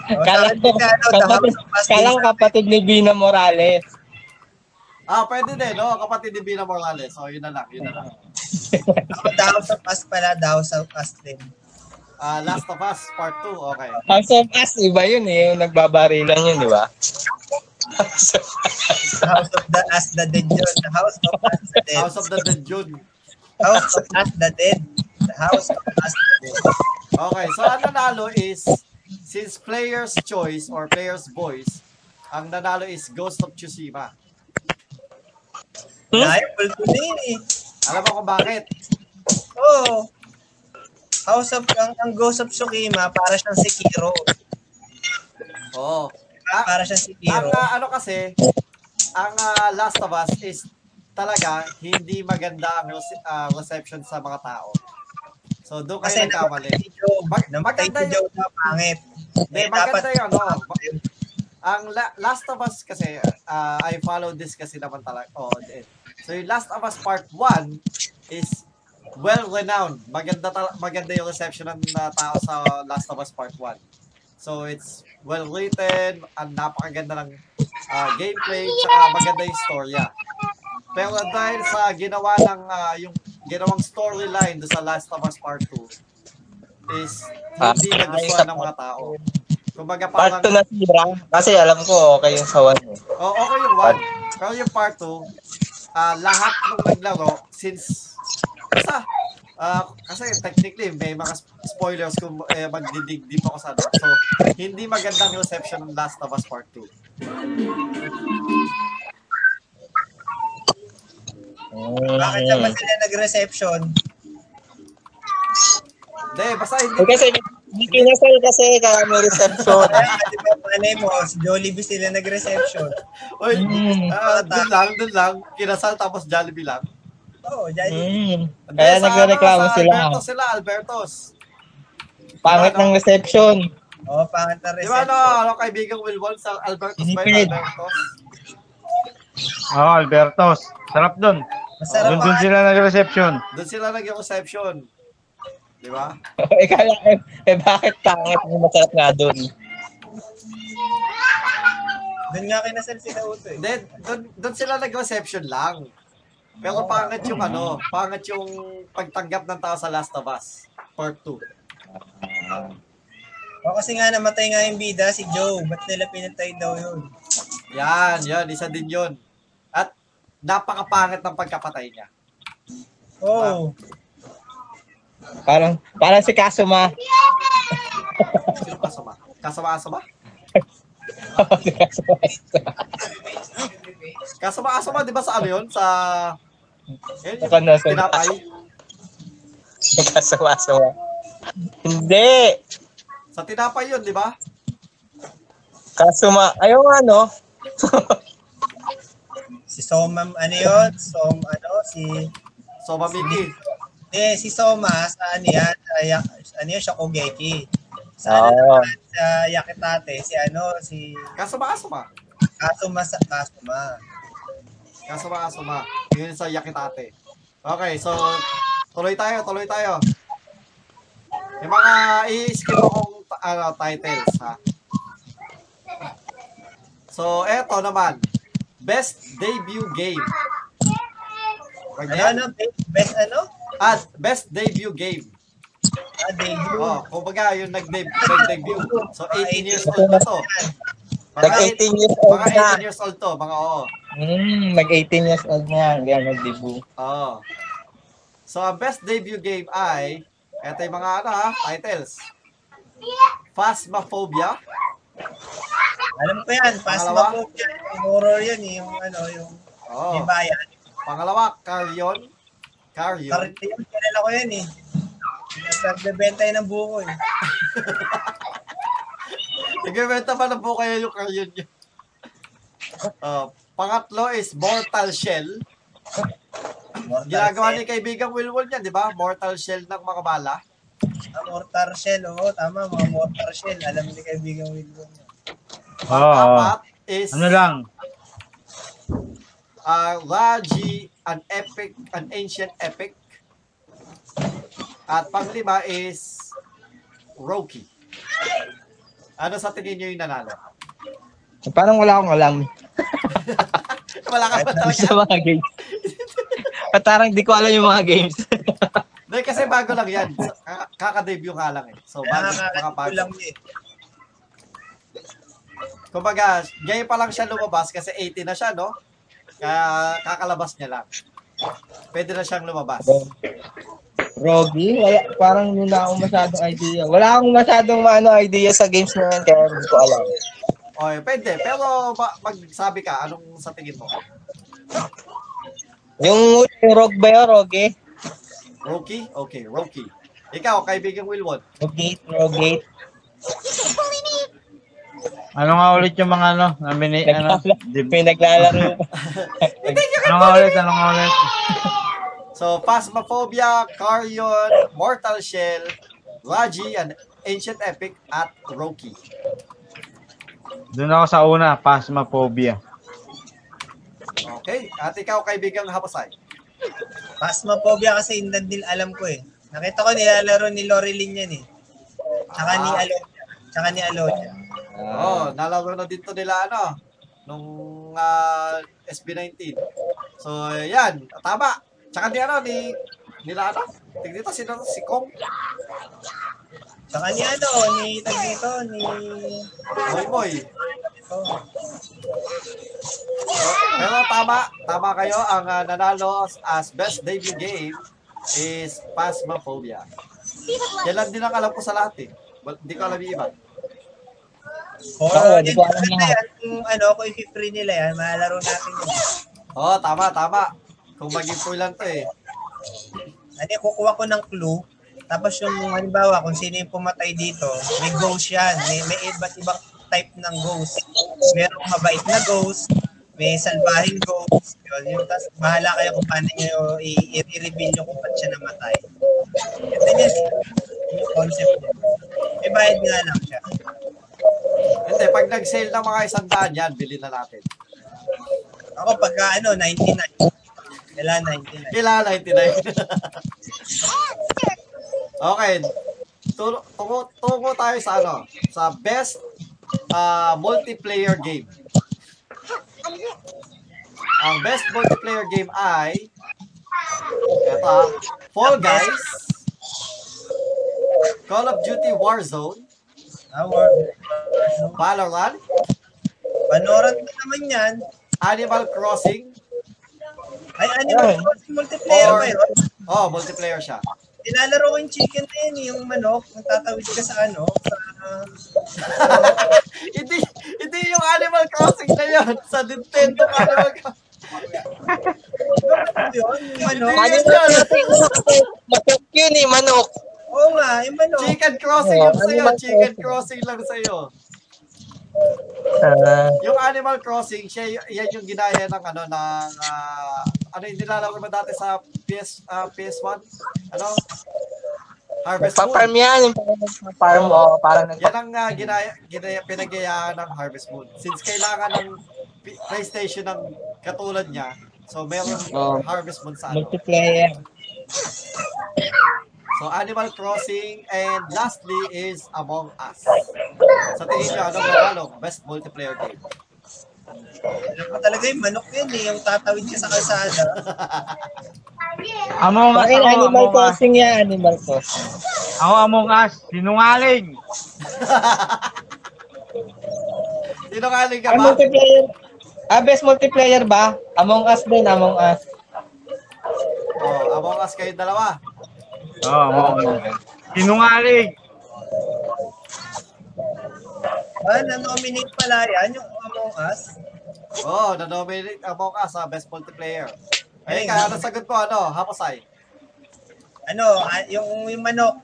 O, Kala sa akin ko, din, ano, kapatid, kala ko din. kapatid ni Bina Morales. Ah, pwede din, no? Kapatid ni Bina Morales. So, yun na lang, yun na lang. House of Us pala, House of Us din. Ah, Last of Us Part 2, okay. House of Us, iba yun eh. Yung nagbabarilan yun, di ba? The House of the Us, the Dead yun. The House of Us, the Dead. House of the Dead June. House of Us, the Dead. The House of Us, the Dead. Okay, so ang nanalo is, since player's choice or player's voice, ang nanalo is Ghost of Tsushima. Multo na yun eh. Alam mo kung bakit? Oo. House of, ang, ang Ghost of Tsushima, para siyang si Kiro. Oo. Ah, Para siyang si ang Kiro. ah, ano kasi, ang ah, Last of Us is talaga hindi maganda ang ah, reception sa mga tao. So doon Kasi kayo nagkamali. Mag- Namatay maganda si Joe na pangit. Hindi, Eh, maganda dapat- yung ano. Ang La- Last of Us kasi, ah, I follow this kasi naman talaga. Oh, eh. So yung Last of Us Part 1 is well-renowned. Maganda maganda yung reception ng ah, tao sa Last of Us Part 1. So it's well written, ang napakaganda ng ah, gameplay, tsaka maganda yung storya. Pero dahil sa ginawa ng ah, yung ginawang storyline sa Last of Us Part 2 is hindi Ah, nagustuhan ng mga tao. Kumbaga Part parang 2 na sira. Kasi alam ko, okay yung sa 1. Eh. oh, okay yung one. Pero yung part 2, ah lahat ng naglaro since basta ah kasi technically may mga sp- spoilers kung eh, magdidig di pa ako sa So, hindi magandang reception ng Last of Us Part 2. Bakit naman sila nag-reception? Hindi, basta hindi. Eh, kasi hindi kinasal kasi kaya may reception. Malay mo, si Jollibee sila nag-reception. Oy, Mm. ah, dun lang, dun lang. Kinasal tapos Jollibee lang. Oo, dyan. mm. Hindi, Kaya sa nagreklamo ano, sa sila. Albertos sila, Albertos. Pangit ng reception. Oo, pangit na Di ba reception. ano, ano kaibigang Wilwon sa Albertos ba yun? Albertos? Oo, Albertos. Sarap dun. Masarap Doon doon ang sila nag-reception. Doon sila nag-reception. Di ba? eh, kaya, eh, eh, bakit pangit masarap nga doon? Doon nga kinasal si Nauto eh. Hindi, doon, doon sila nag-reception lang. Pero pangit yung ano, pangit yung pagtanggap ng tao sa Last of Us, part 2. O kasi nga namatay nga yung bida, si Joe. Ba't nila pinatay daw yun? Yan, yan, isa din yun. At napakapangit ng pagkapatay niya. Oo. Parang, parang si Kasuma. Sino kasama? Kasama-asama? si Kasuma. Kasama-asama, di ba sa ano yun? Sa... Yun, yung Sa ano, sa- tinapay. Kasuma. Hindi. Sa tinapay yun, di ba? Kasuma. Ayaw nga, no? Si Soma, ano yun? Som, ano, si... So, mamiki. Eh, si Soma, sa ano yan? Sa, ya- ano yun, Shokugeki. Sa ano Oo. naman, sa Yakitate, si ano, si Kasama-asama. Kasuma sa Kasuma. Kasama-asama. Yun sa Yakitate. Okay, so, tuloy tayo, tuloy tayo. Yung mga i-skip akong ano, titles, ha? So, eto naman. Best debut game. Ano, ano, best ano? At best debut game. Ah. Oh, kumbaga yung nag-deb- nag-debut. So 18 years old na to. Mga, Nag-18 years old mga na. 18 years old to, mga oo. Hmm, nag-18 years old na yan. Kaya nag-debut. Oo. So ang best debut game ay eto yung mga ano ha, titles. Phasmophobia, Alam ko yan? Phasmophobia. Horror yan eh, yung ano, yung oh. bayan. Pangalawa, Carrion. Carrion. Yun, kilala ko yan eh. Nagbebenta yun ng buko eh. Nagbebenta pa ng buo kayo yung Carrion nyo. Uh, pangatlo is Mortal Shell. Mortal Ginagawa Shell. ni kaibigang Wilwon yan, di ba? Mortal Shell ng mga bala. Ah, mortar shell, oo, tama, mga mortar shell. Alam ni kaibigan Wilbon. Oo. oo. Apat is Ano lang? uh, Raji, an epic, an ancient epic. At panglima is Roki. Ano sa tingin nyo yung nanalo? Parang wala akong alam Wala ka ba talaga? sa mga games. At parang di ko alam yung mga games. bago lang yan. Kaka- Kaka-debut nga lang eh. So, bago, mga bago. lang eh. Kumbaga, ngayon pa lang siya lumabas kasi 18 na siya, no? Kaya kakalabas niya lang. Pwede na siyang lumabas. Rogi, wala, parang wala akong masyadong idea. Wala akong masyadong ano, idea sa games na yan, kaya hindi ko alam. Okay, pwede. Pero ma- magsabi ka, anong sa tingin mo? Yung, yung Rogue ba yun, Rogi? Rocky? Okay, Rocky. Ikaw, kaibigang Wilwon. Rogate, Rogate. Ano nga ulit yung mga ano, namini, ano, naglalaro. ano nga ulit, ano nga ulit. So, Phasmophobia, Carrion, Mortal Shell, Raji, and Ancient Epic at Rocky. Doon ako sa una, Phasmophobia. Okay? At ikaw, kaibigang Hapasay. Phasmophobia kasi hindi din alam ko eh. Nakita ko nilalaro ni Loreline yan eh. Tsaka ni Ah. Alo. Tsaka ni Alodia. Oh, nalaro na dito nila ano nung ah, SB19. So, yan, tama. Tsaka ni ano ni nila ano? Tingnan dito sino to? si Kong. Tsaka ni ano, ni tag dito, ni... Moy Moy. Oh, Pero tama, tama kayo. Ang ah, nanalo as best debut game is Phasmophobia. Yan lang din ang alam ko sa lahat eh. Well, Hindi ko alam yung iba. oh Ako, di yan, ko alam ano yan, Kung ano, kung i-free nila yan, malalaro natin yun. Oo, oh, tama, tama. Kung maging full lang to eh. Ano, kukuha ko ng clue. Tapos yung halimbawa, kung sino yung pumatay dito, may ghost yan. May, may iba't ibang type ng ghost. Merong mabait na ghost, may salbahing ghost. Yun, yung, tas, bahala kayo kung paano nyo i-reveal nyo kung ba't siya namatay. Yan. Yun yung concept niya. May bayad nga lang siya. Hindi, pag nag-sale ng mga isang daan yan, bilhin na natin. Ako pagka ano, 99. Kailan 99. Kilala, 99. okay. Tungo, tungo, tayo sa ano, sa best ah, multiplayer game. Ang best multiplayer game ay eto ah, Fall Guys, Call of Duty Warzone, Our, Valorant, Panorant na naman yan. Animal Crossing, Ay, Animal Crossing multiplayer Or- ba yun? oh, multiplayer siya. Nilalaro ko yung chicken na yun, eh, yung manok, yung tatawid ka sa ano, sa... hindi, hindi yung Animal Crossing na yun. Sa Nintendo Animal Crossing. Ano yun? Yung manok? Ano yun? Manok yun eh, manok. Oo nga, yung manok. Chicken Crossing Oh, yung sa'yo. Animal Chicken Crossing. Crossing lang sa'yo. Ah, Yung Animal Crossing, siya, yan yung ginaya ng ano, ng, ah, ano yung nilalaro mo dati sa PS, ah, PS1? Ano? Harvest Moon. yan, yung farm o parang nagpa- Yan ang uh, ginaya, ginaya, pinagayaan ng Harvest Moon. Since kailangan ng PlayStation ng katulad niya, so meron Oh. Harvest Moon sa ano. multiplayer. So Animal Crossing and lastly is Among Us. Sa tingin niyo, anong nanalo? Best multiplayer game. Ano talaga yung manok yun eh, yung tatawid ka sa kalsada. Among Us Bakit ako, Animal Among Us. Crossing yan, Animal Crossing. Ako Among Us, sinungaling. Sinungaling ka Ah, ba? multiplayer. Ah, best multiplayer ba? Among Us din, Among Us. Oh, Among Us kayo dalawa. Oo, oh, Us. Sinungaling. Ah, na-nominate pala yan, yung Among Us. Oh, na-nominate Among Us sa Best Multiplayer. Ayun ka, ano sagot mo? Ano? Haposay? Ano, ah, yung, yung manok.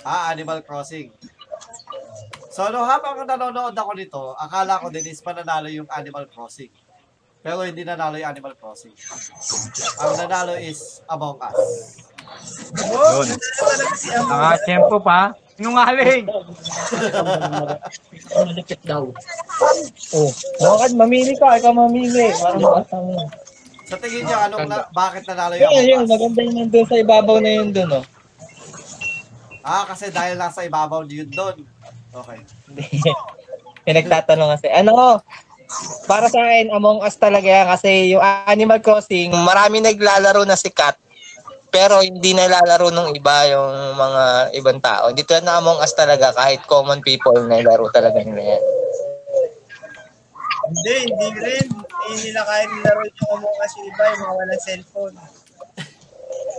Ah, Animal Crossing. So, no, habang nanonood ako nito, akala ko din is mananalo yung Animal Crossing. Pero hindi nanalo yung Animal Crossing. Ang nanalo is Among Us. Oh, Yun. Among Us. Nakachempo pa. Sinungaling. Malapit daw. Oh, bakit mamili ka? Ikaw mamili. Parang. Sa tingin nyo, anong na, bakit nanalo yung Yun, yun. Maganda yung nandun sa ibabaw na yun dun, oh. Ah, kasi dahil nasa ibabaw yun doon. Okay. Pinagtatanong kasi. Ano, para sa akin, Among Us talaga yan kasi yung Animal Crossing, marami naglalaro na sikat. Pero hindi nalalaro ng iba yung mga ibang tao. Dito na Among Us talaga kahit common people na laro talaga nila yan. Hindi, hindi rin. Hindi nila kaya nilaro yung Among Us yung iba, yung mga walang cellphone.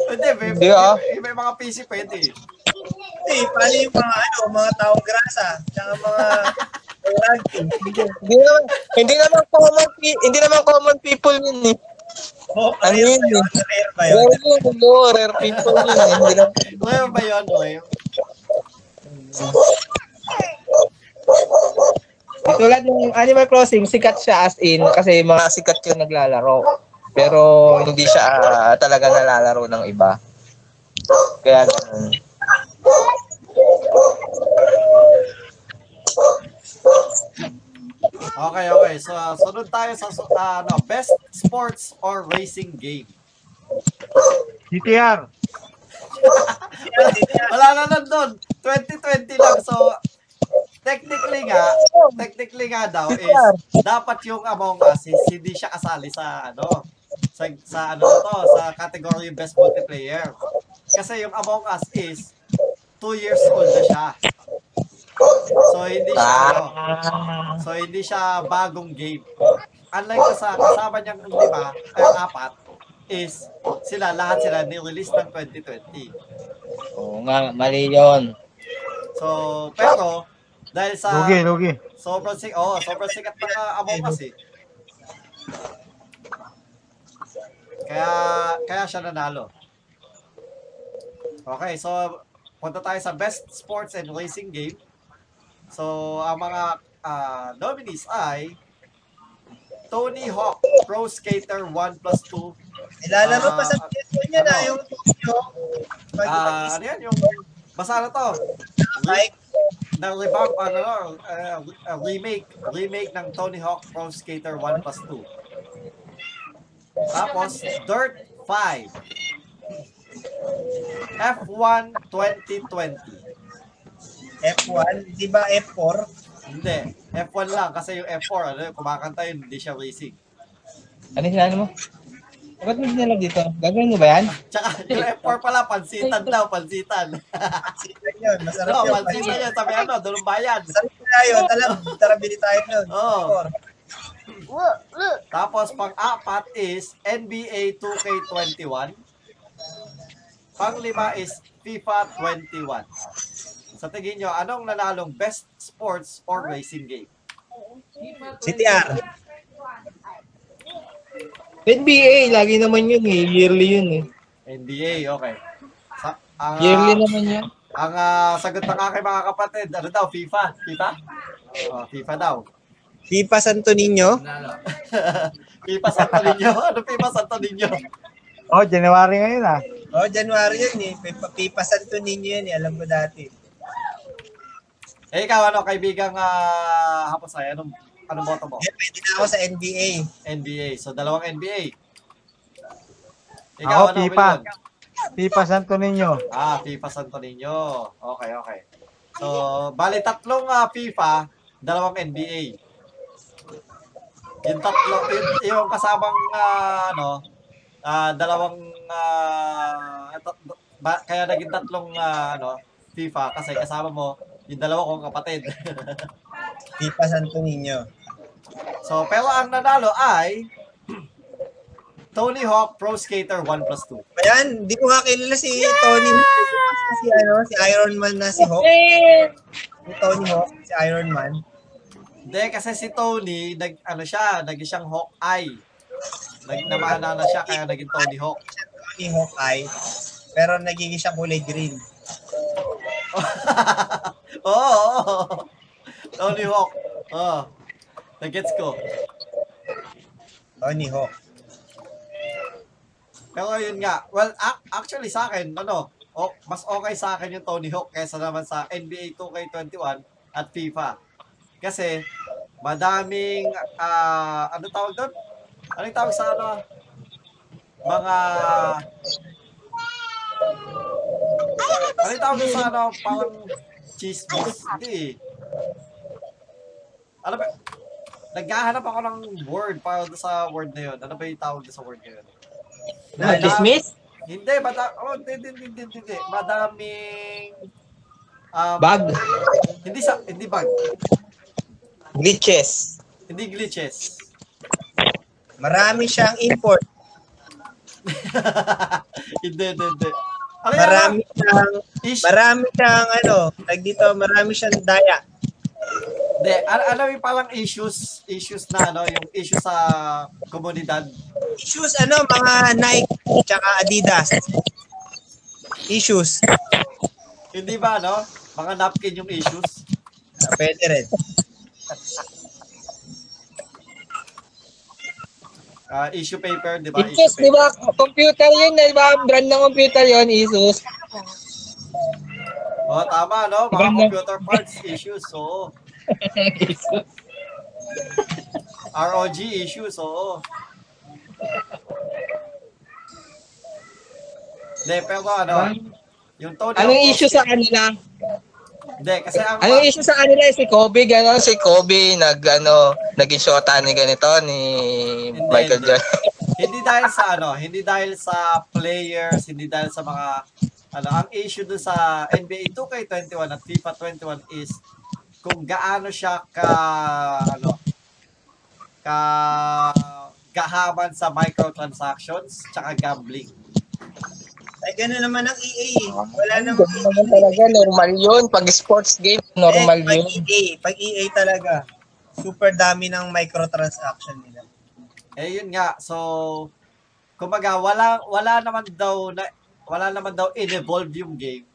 Hindi, may, ah. may, may mga PC pwede. Hindi, paano yung mga ano, mga tao grasa, tsaka mga. Hindi naman hindi naman common hindi naman common people yun eh. Oh, Ano rare yun? Rare ba yun? Rare yun, no, rare people yun eh. Hindi naman Ngayon ba yun, Noem? Tulad ng Animal Crossing, sikat siya as in kasi mga sikat yung naglalaro. Pero hindi siya ah, talaga nalalaro ng iba. Kaya ganun. Okay, okay. So, sunod tayo sa ah, ano, best sports or racing game. CTR. Wala na nandun. 2020 lang. So, technically nga, technically nga daw is dapat yung Among Us is hindi siya kasali sa ano, sa, sa ano to, sa category best multiplayer. Kasi yung Among Us is 2 years old na siya. So hindi siya ano, Ah, so hindi siya bagong game. Unlike sa kasama niyang lima, ay apat, is sila, lahat sila ni-release ng 2020. oo nga, mali yun. So, pero, dahil sa Lugi, lugi. sobrang sikat, oh, sobrang sikat ng uh, Among Us eh. Kaya, kaya siya nanalo. Okay, so, punta tayo sa best sports and racing game. So, ang mga ah, nominees ay Tony Hawk Pro Skater 1 plus 2. Nilalaro pa sa Ah, PS1 niya na ano? yung Tokyo. Ah, ano yan? Yung, basta na to. Mike, na revamp, ano, uh, uh, remake, remake ng Tony Hawk Pro Skater 1 plus 2. Tapos, Dirt 5. F1 2020. F1, di ba F4? Hindi, F1 lang kasi yung F4, ano, kumakanta yun, hindi siya racing. Ano yung ano mo? Bakit mo dinala dito? Gagawin mo ba yan? Tsaka yung F4 pala, pansitan daw, pansitan. Sigan yun, masarap No, yun. pansitan yun, sabi ano, dulong bayan. Masarap tayo, talag, tara bili tayo nun. Oo. F4. Tapos pang-apat is NBA 2K21. Pang-lima is FIFA 21. Sa tingin nyo, anong nanalong best sports or racing game? CTR. NBA, lagi naman yun eh. Yearly yun eh. NBA, okay. Sa, ang, Yearly naman yun. ang ah, sagot ng aking mga kapatid, ano daw, FIFA? FIFA? Oh, FIFA daw. FIFA Santo Niño. FIFA Santo Niño. Ano FIFA Santo Niño? Oh, January ngayon ah. Oh, January yun eh. FIFA, FIFA Santo Niño yun eh. Alam ko dati. Eh, ikaw, ano, kaibigang uh, Haposay, anong, anong boto mo? Pwede na ako sa NBA. NBA. So, dalawang NBA. Ako, ano, FIFA. FIFA Santo Niño. Ah, FIFA Santo Niño. Okay, okay. So, bali tatlong ah, FIFA, dalawang NBA. Yung tatlo, yung, yung kasamang ah, ano, ah, dalawang ah, tat- ba, kaya naging tatlong ah, ano, FIFA kasi kasama mo yung dalawa kong kapatid. FIFA Santo Niño. so, pero ang nanalo ay Tony Hawk Pro Skater 1 plus 2. Ayan, di ko nga kilala si Tony. Si, ano, si Iron Man na si Hawk. Si Tony Hawk, si Iron Man. Hindi, kasi si Tony, nag, ano siya, naging siyang Hawkeye. Nag, namana na siya, kaya naging Tony Hawk. Tony Hawkeye. Pero nagiging siya kulay green. Oo, oo, oo. Tony Hawk. Oo. Nagets ko. Tony Hawk. Pero yun nga, well, ac- actually sa akin, ano, o, mas okay sa akin yung Tony Hawk kaysa naman sa NBA 2K21 at FIFA. Kasi, madaming, ah, ano tawag doon? Ano yung tawag sa ano? Mga, ano yung tawag sa ano? Parang chismis. Hindi eh. Ano ba? Naghahanap ako ng word para sa word na yun. Ano ba yung tawag sa word na yun? Dali. Chismis? Hindi, mada oh, hindi, hindi, hindi, hindi, hindi. Madaming um, Bug, Hindi sa hindi bug, glitches. hindi glitches. Marami siyang import. hindi, hindi, hindi. Ano Marami yan? siyang, Ish, marami siyang ano, tag dito, marami siyang daya. hindi, ano, ano yung parang issues, issues na ano, yung issue sa komunidad. Issues ano, mga Nike tsaka Adidas. Issues. Hindi ba, ano? Mga napkin yung issues. Ah, Pwede rin. Ah, issue paper, di ba? Asus, di ba? Computer yun, di ba? Brand ng computer yun, Asus. Oh, tama, no? Mga Brand ng- computer parts issues, oo. ROG issues, oo. Hindi, pero ano, yung Tony Anong issue sa kanila? Hindi, kasi ang... Anong issue sa kanila si Kobe, gano'n? Si Kobe, nag, ano, naging shota ni ganito, ni Hindi, Michael hindi. Jordan. hindi dahil sa ano, hindi dahil sa players, hindi dahil sa mga ano, ang issue dun sa NBA 2K21 at FIFA 21 is kung gaano siya ka ano ka gahaman sa microtransactions tsaka gambling. Ay, gano'n naman ang EA. eh. Wala namang Ganun naman talaga, normal yun. Pag sports game, normal eh, pag yun. EA, pag EA talaga, super dami ng microtransaction nila. Eh yun nga, so kumbaga wala wala naman daw na wala naman daw in-evolve yung game.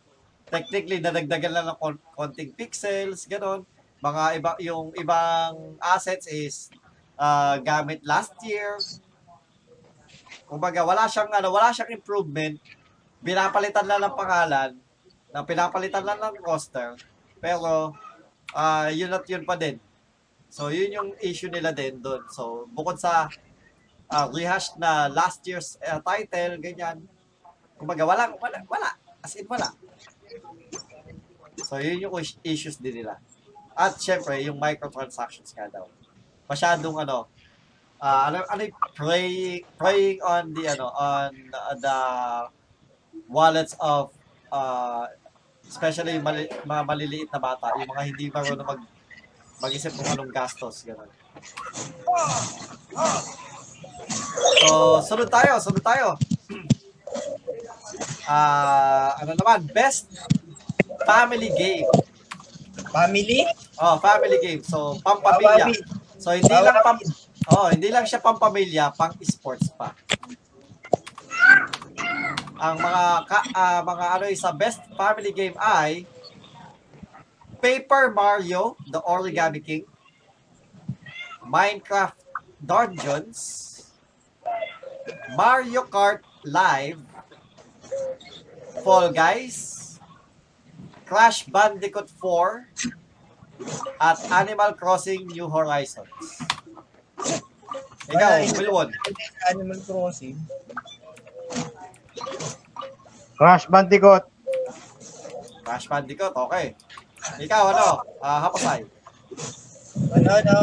Technically nadagdagan lang ng kon- konting pixels, ganon. Mga iba yung ibang assets is uh, gamit last year. Kumbaga wala siyang ano, wala siyang improvement. Pinapalitan lang ng pangalan, na pinapalitan lang ng roster. Pero ah yun at yun pa din. So yun yung issue nila din doon. So bukod sa uh, rehash na last year's uh, title, ganyan. Kumbaga, wala, wala, wala. As in, wala. So, yun yung is- issues din nila. At, syempre, yung microtransactions nga daw. Masyadong, ano, uh, ano, ano prey, preying on the, ano, on uh, the wallets of, uh, especially yung mali, mga maliliit na bata, yung mga hindi marunong mag, mag-isip kung anong gastos, gano'n. So, sunod tayo, sunod tayo. Ah, ano naman, best family game. Family? Oh, family game. So, pampamilya. So, hindi lang pam Oh, hindi lang siya pampamilya, pang sports pa. Ang mga ka, ah, mga ano sa best family game ay Paper Mario, The Origami King, Minecraft Dungeons, Mario Kart Live, Fall Guys, Crash Bandicoot 4, at Animal Crossing New Horizons. Ikaw, Wilwon. Animal Crossing. Crash Bandicoot. Crash Bandicoot, okay. Ikaw, ano? Ah, Hapasay. Ano, ano,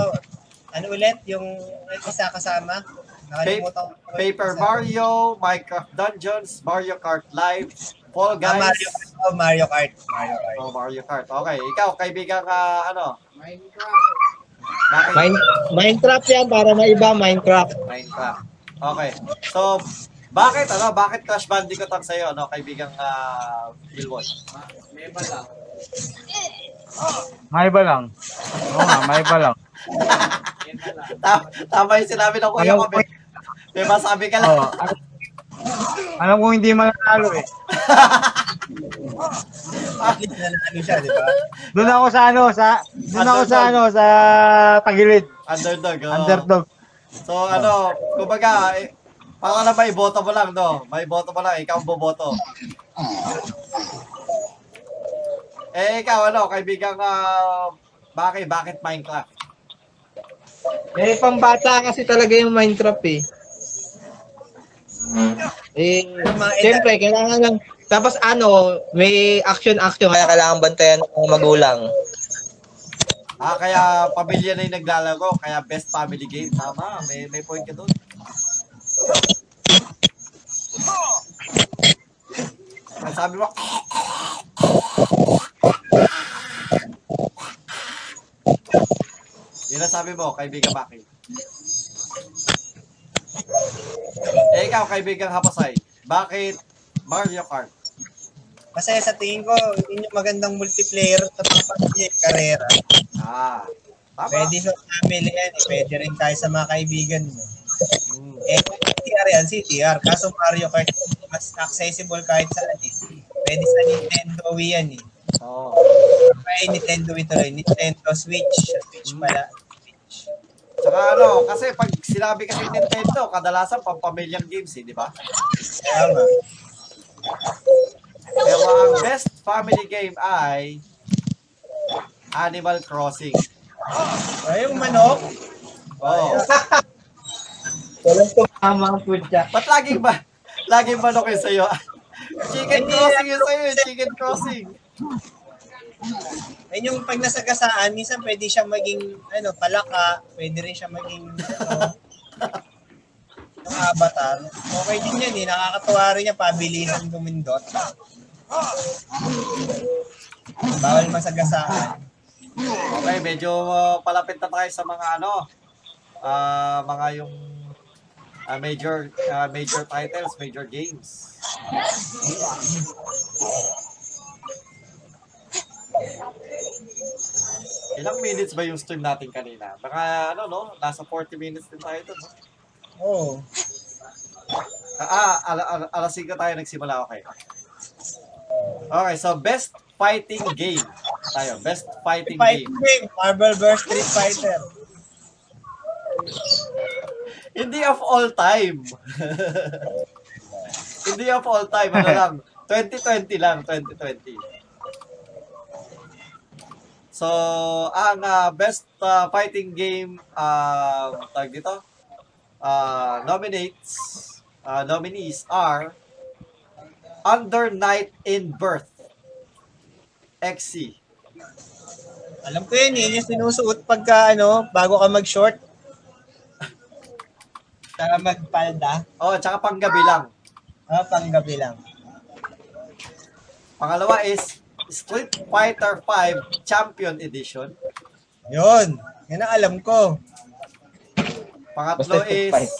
ano ulit? Yung isa kasama? Nakalimutan ko. Paper Mario, Minecraft Dungeons, Mario Kart Live, Fall Ah, Guys, Mario, oh, Mario Kart. Mario Kart. oh, Mario Kart. Okay, ikaw, kaibigan ka, ano? Minecraft. Bakit? Mine- Minecraft yan, para maiba, Minecraft. Minecraft. Okay. So, bakit, ano, bakit Crash Bandicoot ang sa'yo, ano, kaibigang uh, Wilwon? May bala. May iba lang. Oo nga, may iba lang. Tama, tama yung sinabi ng kuya ko. May, may masabi ka lang. Oo. alam, ko hindi mananalo eh. Least nanalo siya, di ba? Doon ako sa ano, sa doon ako sa ano, sa tagilid. Underdog. oo. Underdog. So, ano, kumbaga, eh, parang na may boto mo lang, no? May boto mo lang, ikaw ang boboto. Eh, ikaw, ano, kaibigang, uh, bakit, bakit Minecraft? Eh, pambata kasi talaga yung Minecraft eh. Eh, siyempre, kailangan lang, tapos ano, may action-action, kaya kailangan bantayan ng magulang. Ah, kaya pamilya na yung naglalaro, kaya best family game. Tama, may, may point ka doon. Ang sabi mo, yun ang sabi mo, kaibigan Maki. Eh, ikaw, kaibigan Hapasay, bakit Mario Kart? Kasi sa tingin ko, yun yung magandang multiplayer sa mga pamilya, karera. Ah, tama. Pwede sa family yan, eh. pwede rin tayo sa mga kaibigan mo. Mm. Yan, CTR. Kaso Mario Kart, mas accessible kahit saan eh. Pwede sa Nintendo Wii yan eh. Oo. Ay, Nintendo Wii tuloy. Nintendo Switch. Switch pala. Switch. Tsaka ano, kasi pag sinabi kasi Nintendo, kadalasan pampamilyang games eh, di ba? Tama. Pero ang best family game ay Animal Crossing. Ay, yung manok. Oh. Walang tumama ang putya. Ba't laging ba? Laging manok yun sa'yo? Chicken crossing yun sa'yo, eh, chicken crossing. Ayun yung pag nasagasaan, minsan pwede siyang maging, ano, palaka. Pwede rin siya maging, ano, yung avatar. Okay din yan eh. Nakakatuwa rin niya, pabilisan gumindot. Bawal masagasaan. Okay, medyo uh, palapit na tayo sa mga ano, ah mga yung ah, major ah, major titles, major games. Ilang minutes ba yung stream natin kanina? Baka ano no, nasa 40 minutes din tayo doon. Oo. Ah, ah, ala, ala, alas 5 tayo nagsimula, okay. Okay, so best fighting game. Tayo, best fighting Fighting game. game. Marvel vs. Street Fighter. Hindi of all time. Hindi of all time, ano lang. 2020 lang, 2020. So, ang ah, best ah, fighting game, uh, tag dito, ah, nominates, ah, nominees are Under Night in Birth, XC. Alam ko yun, yun yung sinusuot pagka, ano, bago ka mag-short. Saka magpalda. Oh, tsaka panggabi lang. Ah, panggabi lang. Pangalawa is Street Fighter 5 Champion Edition. Yun. Yan ang alam ko. Pangatlo Basta is fight.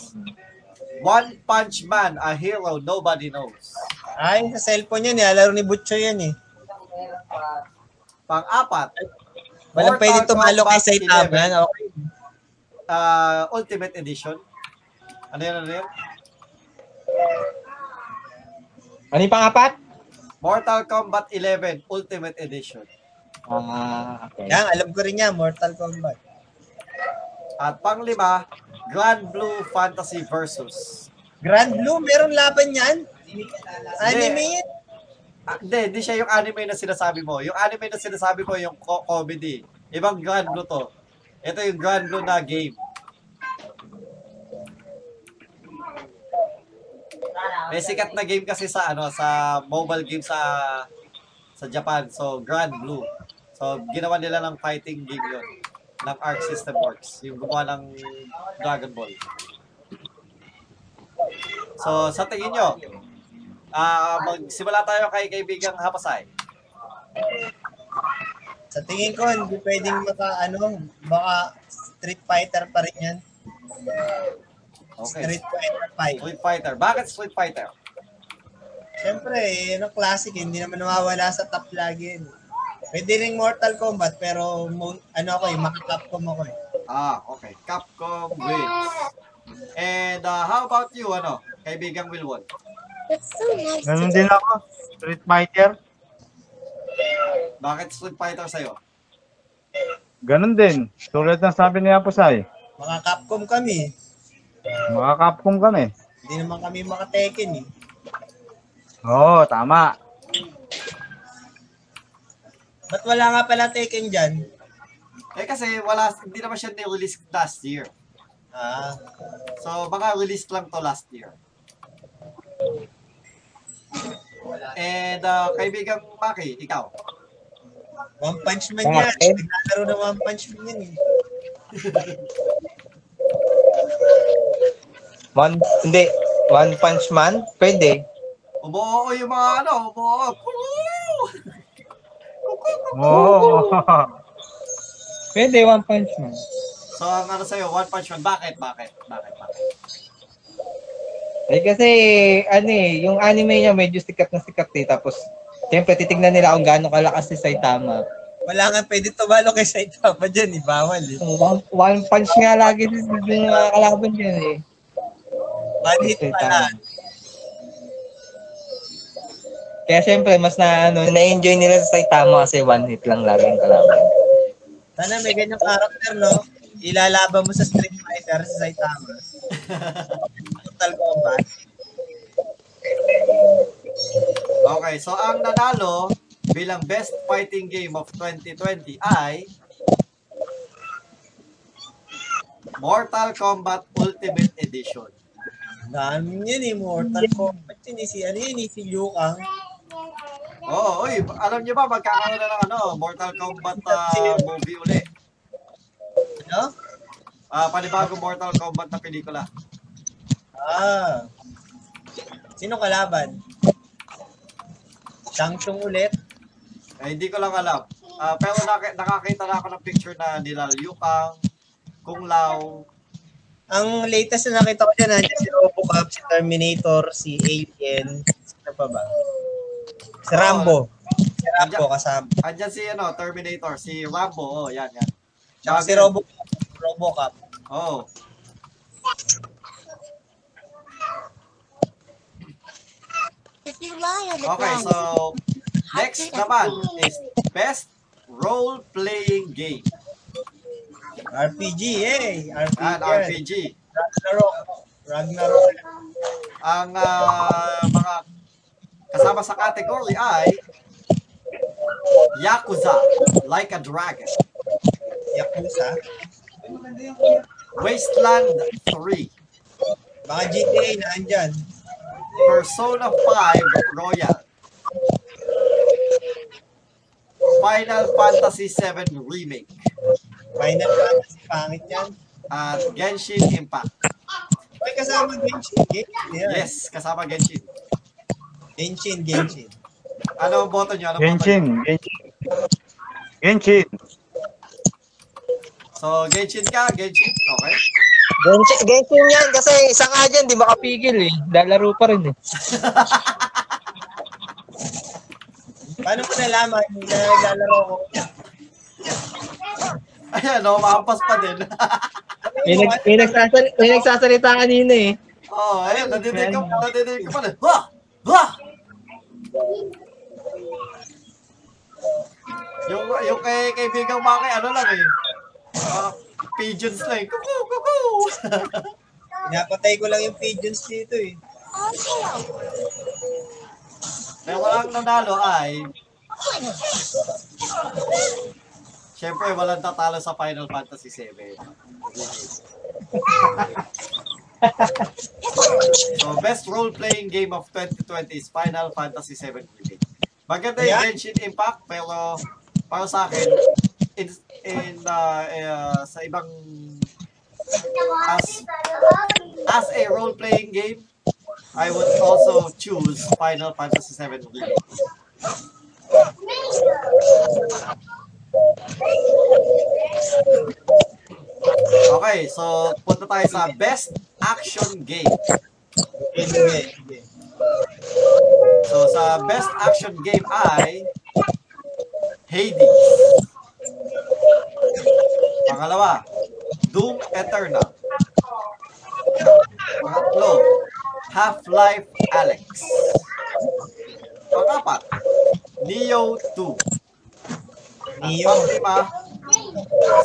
One Punch Man, a hero nobody knows. Ay, sa cellphone yan, nilalaro ni Butcho yan eh. Pang-apat, Walang pwede tumalo kay Saitama. 11. Yan, okay. uh, Ultimate Edition. Ano yun, ano yun? Ano yung pangapat? Mortal Kombat 11 Ultimate Edition. Ah, okay. Yan, alam ko rin yan, Mortal Kombat. At panglima, Grand Blue Fantasy Versus. Grand Blue, meron laban yan? Anime yan? Ah, hindi, hindi siya yung anime na sinasabi mo. Yung anime na sinasabi mo, yung co- comedy. Ibang Grand Blue to. Ito yung Grand Blue na game. May sikat na game kasi sa ano sa mobile game sa sa Japan. So Grand Blue. So ginawa nila ng fighting game 'yon ng Arc System Works, yung gumawa ng Dragon Ball. So sa tingin nyo, ah magsimula tayo kay kaibigang Hapasay. Sa tingin ko, hindi pwedeng maka, ano, baka Street Fighter pa rin yan. Okay. Street Fighter 5. Street Fighter. Bakit Street Fighter? Siyempre, eh, yun ang classic, hindi naman nawawala sa top lagi yun. Pwede rin Mortal Kombat, pero mo, ano ako eh, maka-Capcom ako eh. Ah, okay. Capcom wins. And uh, how about you, ano? Kaibigang Wilwon? It's so nice Ganun din ako. Street Fighter. Bakit Street Fighter sa'yo? Ganun din. Tulad ng sabi ni Apusay. Maka-Capcom kami. Mga Capcom kami. Hindi naman kami maka-Tekken eh. Oo, tama. Ba't wala nga pala Tekken dyan? Eh kasi wala, hindi naman siya ni-release last year. Ah, So, baka release lang to last year. And uh, kaibigang Maki, ikaw. One Punch Man Mga yan. Ed. Naglalaro ng One Punch Man yan eh. One, hindi. One Punch Man? Pwede. Umuoo yung mga ano, umuoo. Oo. Pwede, One Punch Man. So, ang ano sa'yo, One Punch Man, bakit? Bakit? Bakit? Bakit? Eh kasi, ano eh, yung anime niya medyo sikat na sikat eh. Tapos, siyempre titignan nila kung gaano kalakas si Saitama. Wala nga pwede tumalo kay Saitama dyan, eh. Bawal eh. One, one punch nga lagi si yung mga kalaban dyan eh. One hit pala. Kaya siyempre, mas na, ano, na-enjoy nila sa Saitama kasi one hit lang lagi ang kalaban. Sana may ganyang character, no? Ilalaban mo sa Street Fighter si Saitama. Total Combat. Okay, so ang nanalo bilang best fighting game of 2020 ay Mortal Kombat Ultimate Edition. Dami yun eh, Mortal Kombat yun eh. Si, ano yun eh, si Liu Kang. Oo, oy, alam niyo ba magkakaroon na ng ano, Mortal Kombat ah, movie uli. Ano? Ah, panibagong Mortal Kombat na pelikula. Ah. Sino kalaban? Shang Tsung ulit? Eh, hindi ko lang alam. Ah, pero nak- nakakita na ako ng picture na nila Liu Kang, Kung Lao, Ang latest na nakita ko dyan, nandiyan si Robocop, si Terminator, si Alien, sino pa ba? Si Rambo. Si Rambo kasama. andyan si ano, Terminator, si Rambo, oh, yan, yan. Tsaka si Robocop. Robocop. Oh, okay, so next naman is best role-playing game. RPG, eh. RPG. Yan, yan. RPG. Ragnarok. Ragnarok. Ang ah, mga kasama sa category ay Yakuza, Like a Dragon, Yakuza. Wasteland 3, Mga GTA na andyan. Persona 5 Royal, Final Fantasy 7 Remake, Final Fantasy, pangit yan. at Genshin Impact. May kasama Genshin. Genshin, yan. Yes, kasama Genshin. Genshin, Genshin. Ano ang boto nyo? Ano ang boto nyo? Genshin, Genshin. Genshin. So, Genshin ka, Genshin. Okay. Genshin, Genshin yan kasi isa nga dyan, di makapigil eh. Lalaro pa rin eh. Paano mo nalaman na naglalaro ko? Ayan, no, maampas pa din. May, nag, may, nagsasal, may nagsasalita kanina eh. oh, ayun, nadidig ko, nadidig ko pa din. Ha! Ha! Yung, yung kay kaibigang Maki, ano lang eh. Ah, pigeons lang eh. Kuku, kuku. Pinapatay ko lang yung pigeons dito eh. Pero ang nanalo ay... Siyempre, walang tatalo sa Final Fantasy 7. so, best role-playing game of 2020 is Final Fantasy 7 Remake. Maganda yung. Genshin Impact, pero para sa akin, in, in uh, uh, sa ibang as, as a role-playing game, I would also choose Final Fantasy 7 Remake. Okay, so punta tayo sa best action game. Sige. So sa best action game ay Hades. Pangalawa, Doom Eternal. Pangatlo, Half-Life Alex. Pangapat, Neo 2. Neo. Panglima,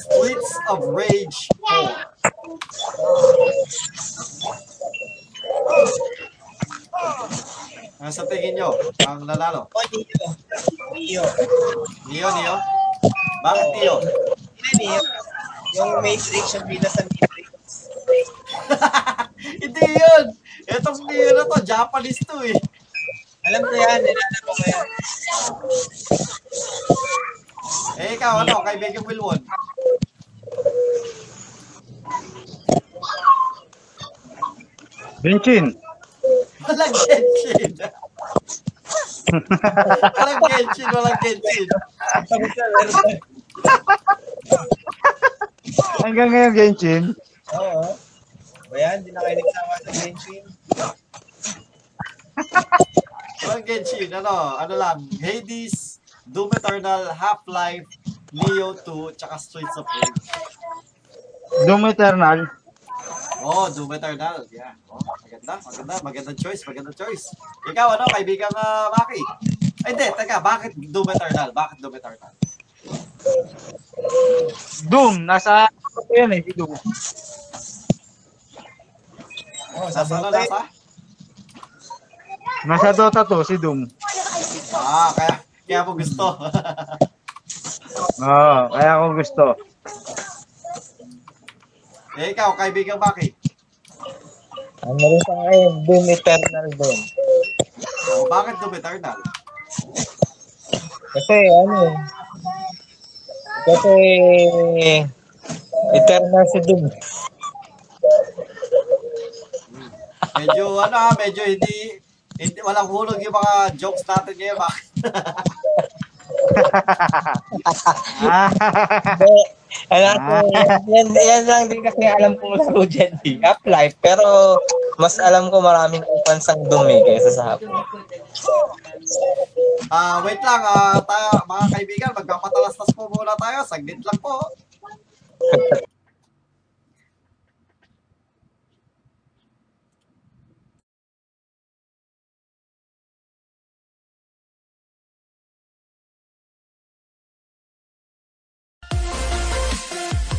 Streets of Rage 4. Ano sa tingin nyo ang nanalo? Oh, Neo. Neo. Neo, Neo? Bakit Neo? Sino Neo? Yung Matrix, yung bida sa Matrix. Hindi yun! Itong Neo na to, Japanese to eh. Alam ko yan, nilalaro ko yan. Eh ikaw, ano, kaibigan Wilwon? Genshin. Walang Genshin. walang Genshin, walang Genshin. Hanggang ngayon, Genshin. Oo. O yan, di na kayo nagsawa sa Genshin. Walang Genshin, ano, ano lang, Hades, Doom Eternal, Half-Life, Neo 2, tsaka Streets of Rage. Doom Eternal. Oh, Doom Eternal. Yeah. Oh, maganda, maganda, magandang choice, magandang choice. Ikaw, ano, kaibigan uh, Maki? Ay, hindi, teka, bakit Doom Eternal? Bakit Doom Eternal? Doom, nasa ano yan eh, si Doom. Oo, sa Nasa ano, nasa? Nasa Dota 2, si Doom. Ah, kaya, kaya mo gusto. Oo, kaya ako gusto. eh, ikaw, kaibigan Maki. Ano rin sa akin, Doom Eternal din. Oh, bakit Doom Eternal? Kasi ano, kasi Eternal si Doom. Medyo, ano ah, medyo hindi, hindi, walang hulog yung mga jokes natin ngayon, Maki. Ah, Ano, yan, yan lang din kasi alam kong laro dyan, eh. Half-Life. Pero mas alam ko maraming fans ang Doom eh, kaysa sa Half-Life. Ah, wait lang, ah, tayo, mga kaibigan, magpapatalastas po muna tayo. Saglit lang po. Bye.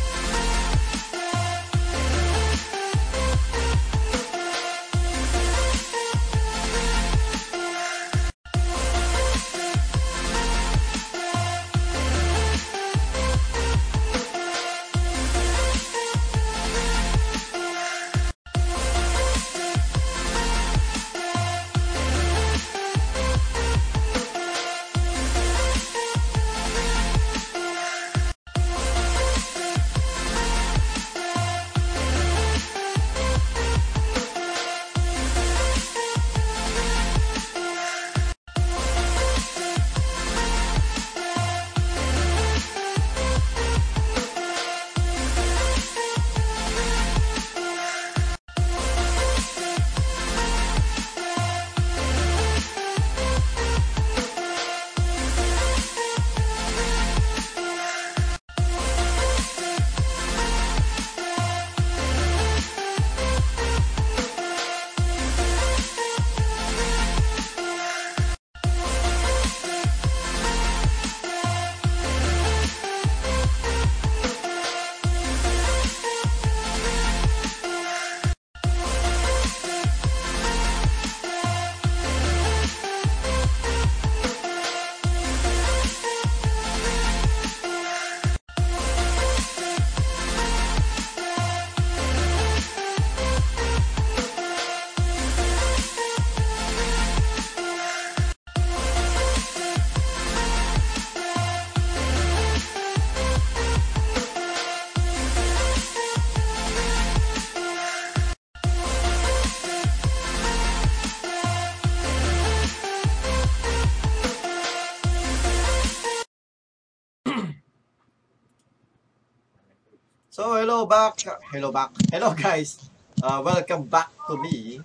So, hello back. Hello back. Hello guys. Uh, welcome back to me.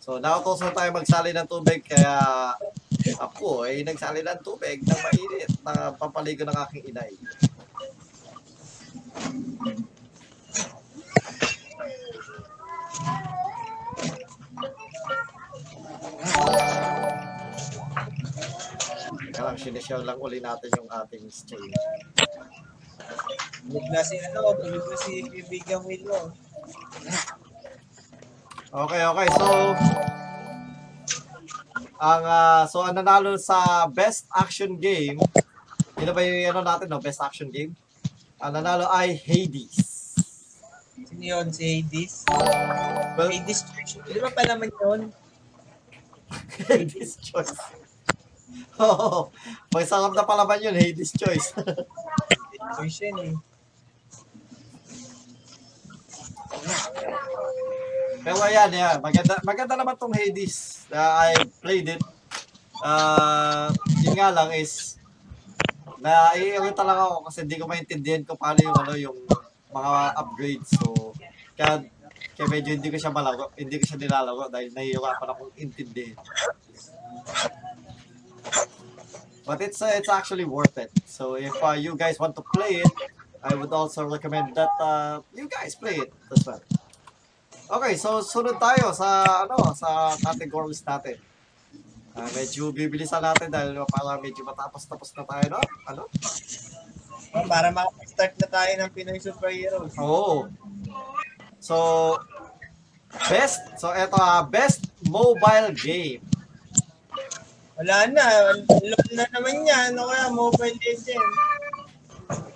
So, nautos na tayo magsali ng tubig kaya ako ay nagsali ng tubig ng mainit na papaligo ng aking inay. Kaya lang, sinishare lang uli natin yung ating stream. Bulog na si ano, bulog na si Bibigang Willow. Okay, okay. So, ang ah, so ang nanalo sa best action game, ito ba yung ano natin, no? Best action game? Ang nanalo ay Hades. Sino yun? Si Hades? Well, Hades Church. Di ba pa naman yun? Hades choice. Oo. may sarap na palaban yun, Hades choice. Church yun eh. Pero ayan, yeah, maganda, maganda naman tong Hades. Uh, I played it. Ah, yun nga lang is naiirita lang ako kasi hindi ko maintindihan kung paano yung ano yung mga upgrades. So, kaya, kaya medyo hindi ko siya malaro, hindi ko siya nilalaro dahil nahihirapan akong intindihin. But it's uh, it's actually worth it. So if uh, you guys want to play it, I would also recommend that uh, you guys play it as well. Okay, so sunod tayo sa ano sa categories natin. Ah, medyo bibilisan natin dahil para medyo matapos-tapos na tayo, no? Ano? Oh, para makapag-start na tayo ng Pinoy Superheroes. Oo. So, best, so eto ah, best mobile game. Wala na. LOL na naman yan. Ano kaya? Mobile Legend.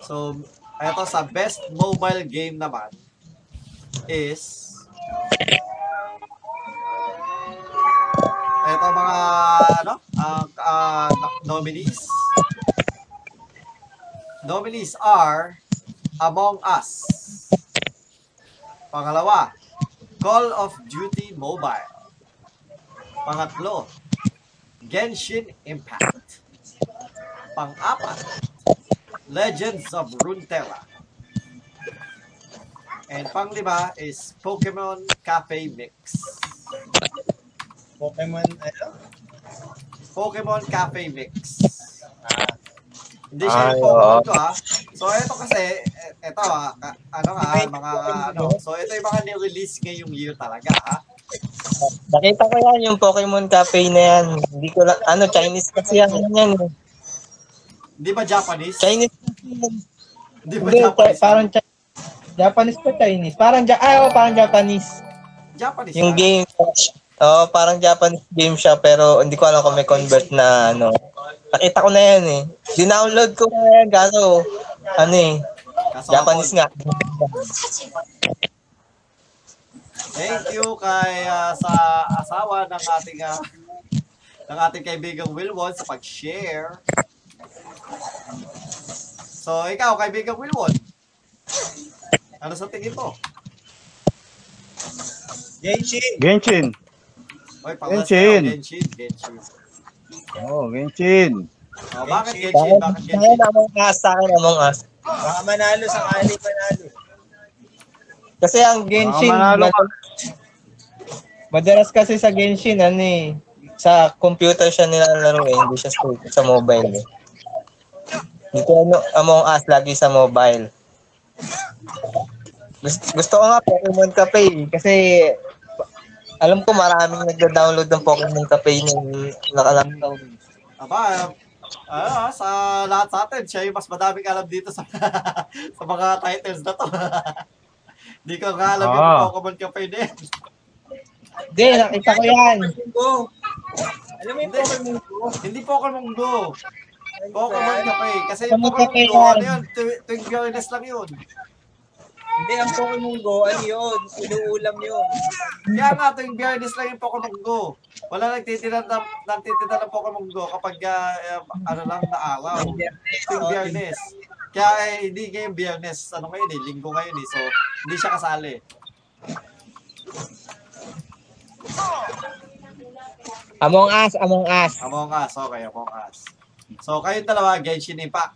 So, eto sa best mobile game naman is eto mga ano, ang ah, nominees. Nominees are Among Us. Pangalawa, Call of Duty Mobile. Pangatlo, Genshin Impact. Pang-apat, Legends of Runeterra. And panglima is Pokemon Cafe Mix. Pokemon, ano? Pokemon Cafe Mix. Ah, Hindi siya yung Pokemon ko ha. So ito kasi, e- ito ha, ka- ano nga, mga ano. So ito yung mga ni-release ngayong year talaga ha. Nakita ko yan, yung Pokemon Cafe na yan. Hindi ko lang, ano, Chinese kasi yan. yan. eh. Hindi ba Japanese? Chinese. Hindi ba Hindi, Japanese? parang Chi- Japanese pa Chinese. Parang, ja ah, oh, parang Japanese. Japanese. Yung ah. game, oh, parang Japanese game siya, pero hindi ko alam kung may convert na, ano. Nakita ko na yan eh. Dinownload ko na yan, gaso, ano eh, Kaso Japanese nga. Thank you kay ah, sa asawa ng ating ah, ng ating kaibigang Wilwon sa pag-share. So, ikaw, kaibigang Wilwon. Ano sa tingin mo? Genshin. Genshin. Oy, Genshin. Genshin, Genshin. Oh, Genshin. Oh, bakit Genshin. Genshin? Bakit Sa Genshin? akin, Among Us, sa akin, Among Us. Baka manalo sa kali manalo. Kasi ang Genshin, Baka manalo ka. mad- madalas kasi sa Genshin, ano eh, sa computer siya nilalaro eh, hindi siya sa, sa mobile eh. Dito ano, Among Us, lagi sa mobile. Gusto, gusto ko nga Pokemon Cafe eh, kasi alam ko maraming nagda-download ng Pokemon Cafe nung nakalang taon. Aba, ah, sa lahat sa atin, siya yung mas madaming alam dito sa sa mga titles na to. Hindi ko nga alam yung Ah. Pokemon Cafe yan. Hindi, nakita ko yan. Alam mo yung Hindi. Pokemon Go? Hindi Pokemon Go. Pokemon Cafe. Kasi yung Pokemon Go, ano yun? Tu- Tuwing biyernes lang yun. Hindi, ang Pokemon Go, ano yun? Inuulam yun. Kaya nga, tuwing biyernes lang yung Pokemon Go. Wala nagtitinda ng, nagtitinda ng Pokemon Go kapag ah, eh, ano lang na araw. Tuwing biyernes. Kaya eh, hindi ngayong biyernes, ano ngayon eh, linggo ngayon eh. So, hindi siya kasali. Among Us, Among Us. Among Us, okay, Among Us. So, kayong dalawa, Genshin Impact.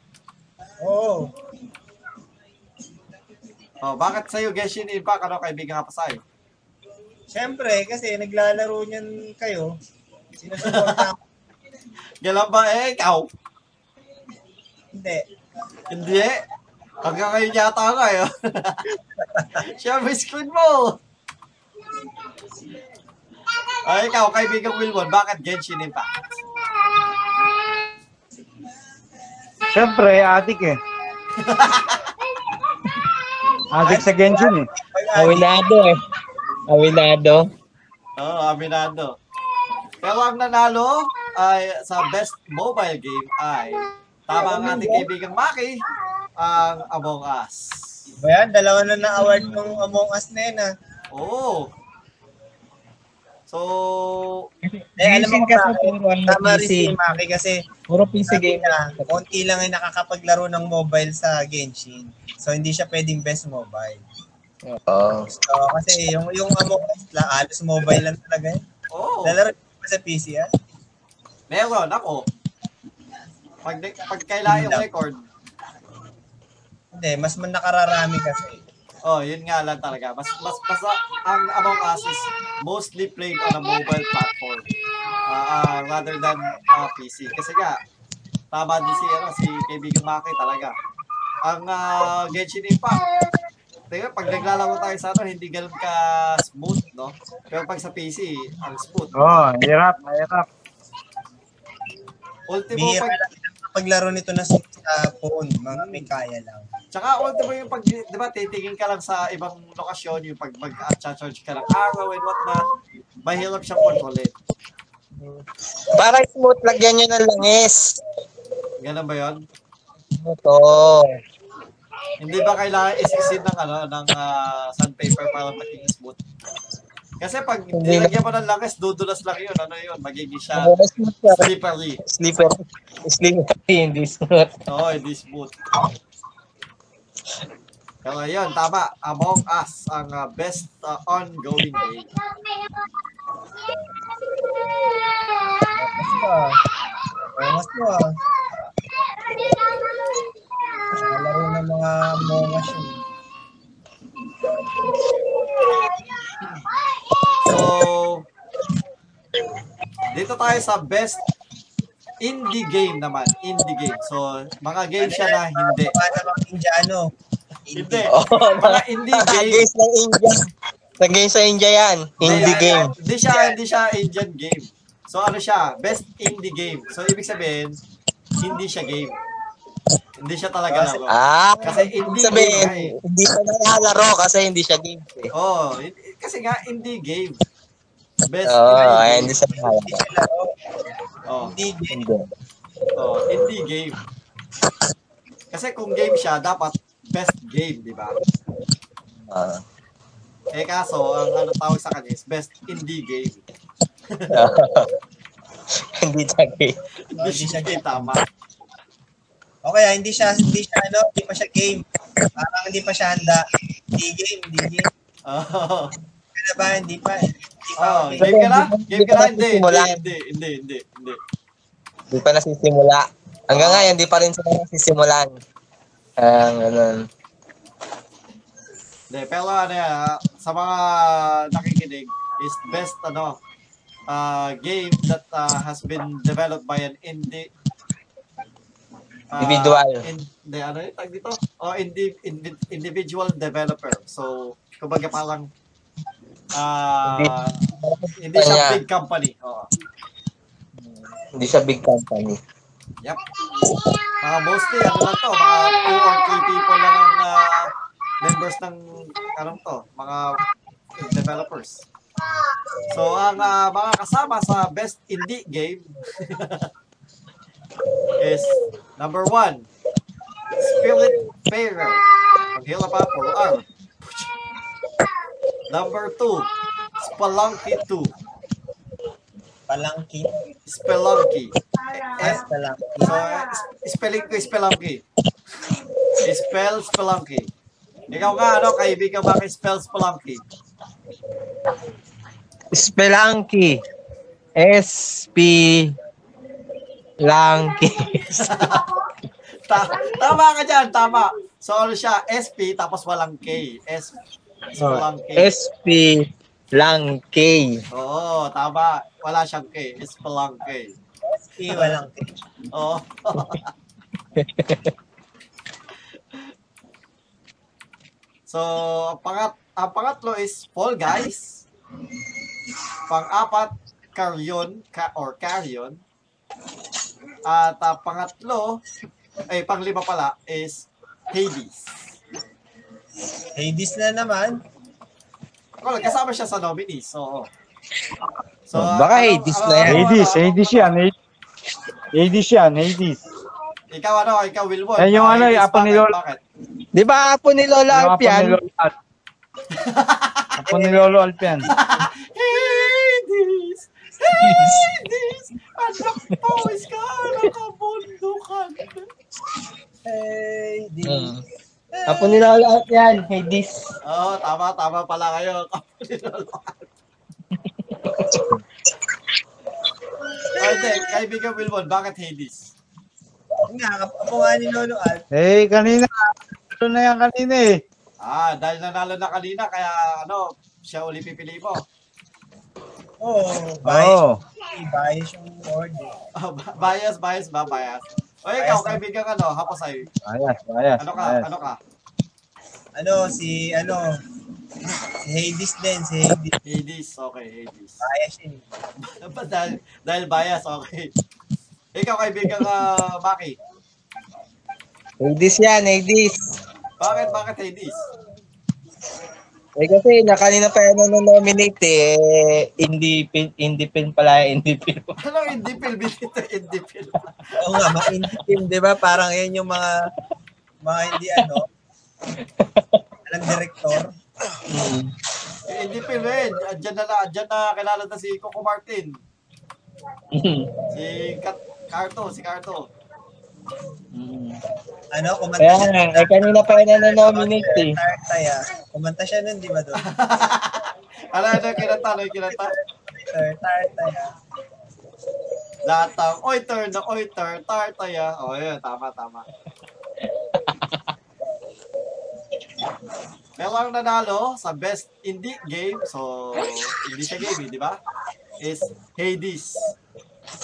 Oo. Oh, bakit sa'yo Genshin Impact? Ano kaibigan ka pa sa'yo? Siyempre, kasi naglalaro niyan kayo. Sinusuporta ako. Galang ba eh, ikaw? Hindi. Hindi. Hanggang ngayon yata nga eh. Siya may screen mo. Ay, ikaw, kaibigang Wilwon, bakit Genshin Impact? Siyempre, adik eh. adik sa Genshin eh. Awilado eh. Awilado. Oo, oh, aminado. Pero ang nanalo ay sa best mobile game ay tama ang ating kaibigang Maki, ang Among Us. Ba yan, dalawa na na-award ng Among Us na yun ah. Oo. So, Eh, alam mo kasi puro ano, tama rin PC. si Maki kasi Puro PC game. na, konti lang ay nakakapaglaro ng mobile sa Genshin. So, hindi siya pwedeng best mobile. Oo. So, kasi yung, yung Among Us, la, halos mobile lang talaga yun. oh. Lalaro sa PC yan? Meron, ako. Pag, pag kailangan yung record, Hindi, mas man nakararami kasi. oh, yun nga lang talaga. Mas, mas, mas, ang Among Us is mostly played on a mobile platform uh, uh, rather than uh, PC. Kasi nga, tama din si, ano, si kaibigan Maki talaga. Ang uh, Genshin Impact, Teka, pag naglalaro tayo sa ano, hindi ganun ka smooth, no? Pero pag sa PC, ang smooth. Oh, hirap, hirap. Ultimo, Bihira pag, lang paglaro nito na sa phone. Mga may kaya lang. tsaka ultimo yung pag, di ba, titingin ka lang sa ibang lokasyon, yung pag mag-charge ka ng araw and whatnot, mahirap siyang kontrolin. Para smooth, lagyan nyo ng langis. Ganun ba yon? Ito. Hindi ba kailangan isisid ng ano ng ah, sandpaper para maging smooth? Kasi pag nilagyan mo ng langis, dudulas lang yun. Ano yun? Magiging siya slippery. Sleeper. Sleeper. Hindi smooth. Oo, hindi smooth. Pero yun, tama. Among Us, ang ah, best ah, ongoing game. Mas. Oh, mas pa. Laro ng mga mongas yun. So, dito tayo sa best indie game naman. Indie game. So, mga game siya na hindi. Baka namang Indiano. Hindi. Oh, Mga indie game. games ng India. Games sa India yan. Indie Hindi, game. Hindi siya, hindi siya Indian game. So ano siya? Best indie game. So ibig sabihin, hindi siya game. Hindi siya talaga laro. Ah, Kasi indie sabihin, game eh. hindi siya nalalaro kasi hindi siya games eh. Oh, hindi- kasi nga indie game. Best Oo, indie ay, game. hindi siya Hindi nalalaro. siya laro. Oh, Hindi game. Hindi. oh, indie game. Kasi kung game siya, dapat best game, di ba? Ah. Eh kaso, ang ano tawag sa kanya is best indie game. hindi siya game. Hindi siya game, tama. O kaya hindi siya hindi siya ano, hindi pa siya game. Parang hindi pa siya handa. Hindi game, hindi game. Oh, Kaya ba hindi pa? Hindi pa oh, okay. game ka na? Game ka na? Hindi, hindi, hindi, hindi, hindi, hindi. Hindi pa nasisimula. Hanggang ngayon, hindi pa rin sila nasisimulan. Ah, ganun. Hindi, pero ano yan, ah, sa mga nakikinig, is best ano, uh, game that uh, has been developed by an indie ah, Individual. In, hindi, ano yung tag dito? Oh, indi, indi, individual developer. So, kumbaga parang ah hindi siya Kanya. big company. Oo. Hindi siya big company. Yep. Mga mostly, ano lang to, mga two or three people lang ang ah, members ng, anong to, mga developers. So, ang ah, mga kasama sa best indie game is number one, Spirit Farer. Paghila pa, puro R. Number two, Spelunky 2. Palangkin. Spelunky. S palangkin. So, uh, spelling ko Spelunky. Spell Spelunky. Ikaw nga, ano, kaibigan ba kay Spell Spelunky? Spelunky. SP Lanky. Ta tama ka dyan, tama. So, ano siya, SP, tapos walang K. S Spelunky. SP Lanky. Oo, tama. Wala siyang K. Spelunky. Eh, walang kin. Oo. so, ang pangat ang pangatlo is Fall Guys. Pang-apat, Carrion ka, or Carrion. At ah, pangatlo, ay panglima pala is Hades. Hades na naman. Well, kasama siya sa nominees. So, so Baka Hades na yan. Hades, Hades yan. Hades. Hades yan, Hades. Ikaw ano, ikaw Wilbon. Eh, yung ano, Hades, yung apo ni. Bakit? Di ba apo ni Lola Arp apo ni yan? Lolo Alp. Apo Hades! Hades! Anak pawis ka, anak kabundukan. Hades. Hmm. Apo ni Lola Arp yan. Hades. Oo, tama, tama pala kayo. Kapo ni Lolo. Ay, Ay, hindi. Kaibigan Wilbon, bakit Hades? Nga, kapo nga ni Lolo Al. Eh, kanina. Ano na yan kanina eh. Ah, dahil nanalo na kanina, kaya ano, siya uli pipili mo. Oo, oh, bias, Oo. bias yung order. Ah, ba- bias, bias ba? Bias. O ikaw, kaibigan ano, hapasay. Ayas, ayas. Ano ka? ayas. Ano ka? Ano, si, ano, si Hades din, si Hades. Hades, okay, Hades. Bias yun. Ba- dahil, dahil bias, okay. Ikaw, kaibigan uh, Maki. Hades yan, Hades. Bakit, bakit Hades? Eh kasi na kanina pa yan nominate eh. Indie pin, indie pin pala, indie pin. Anong indie film? Binito indie film. Oo nga, mga indie team, di ba? Parang yan yung mga, mga hindi ano, alam director. Mm. Yung indie film eh. Andyan na, na- andyan na kilala na si Coco Martin. Si Kat Carto, si Carto. Mm. Ano, kumanta Kaya siya. nga, eh kanina pa yan nominate eh. Tartaya. Kumanta siya nun, di ba doon? Ano, ano kinanta? Ano kinanta? Tartaya. Latang, oiter na oiter, tartaya. O, oh, yun, tama, tama. Merong nanalo sa best indie game, so hindi siya game, di ba? Is Hades.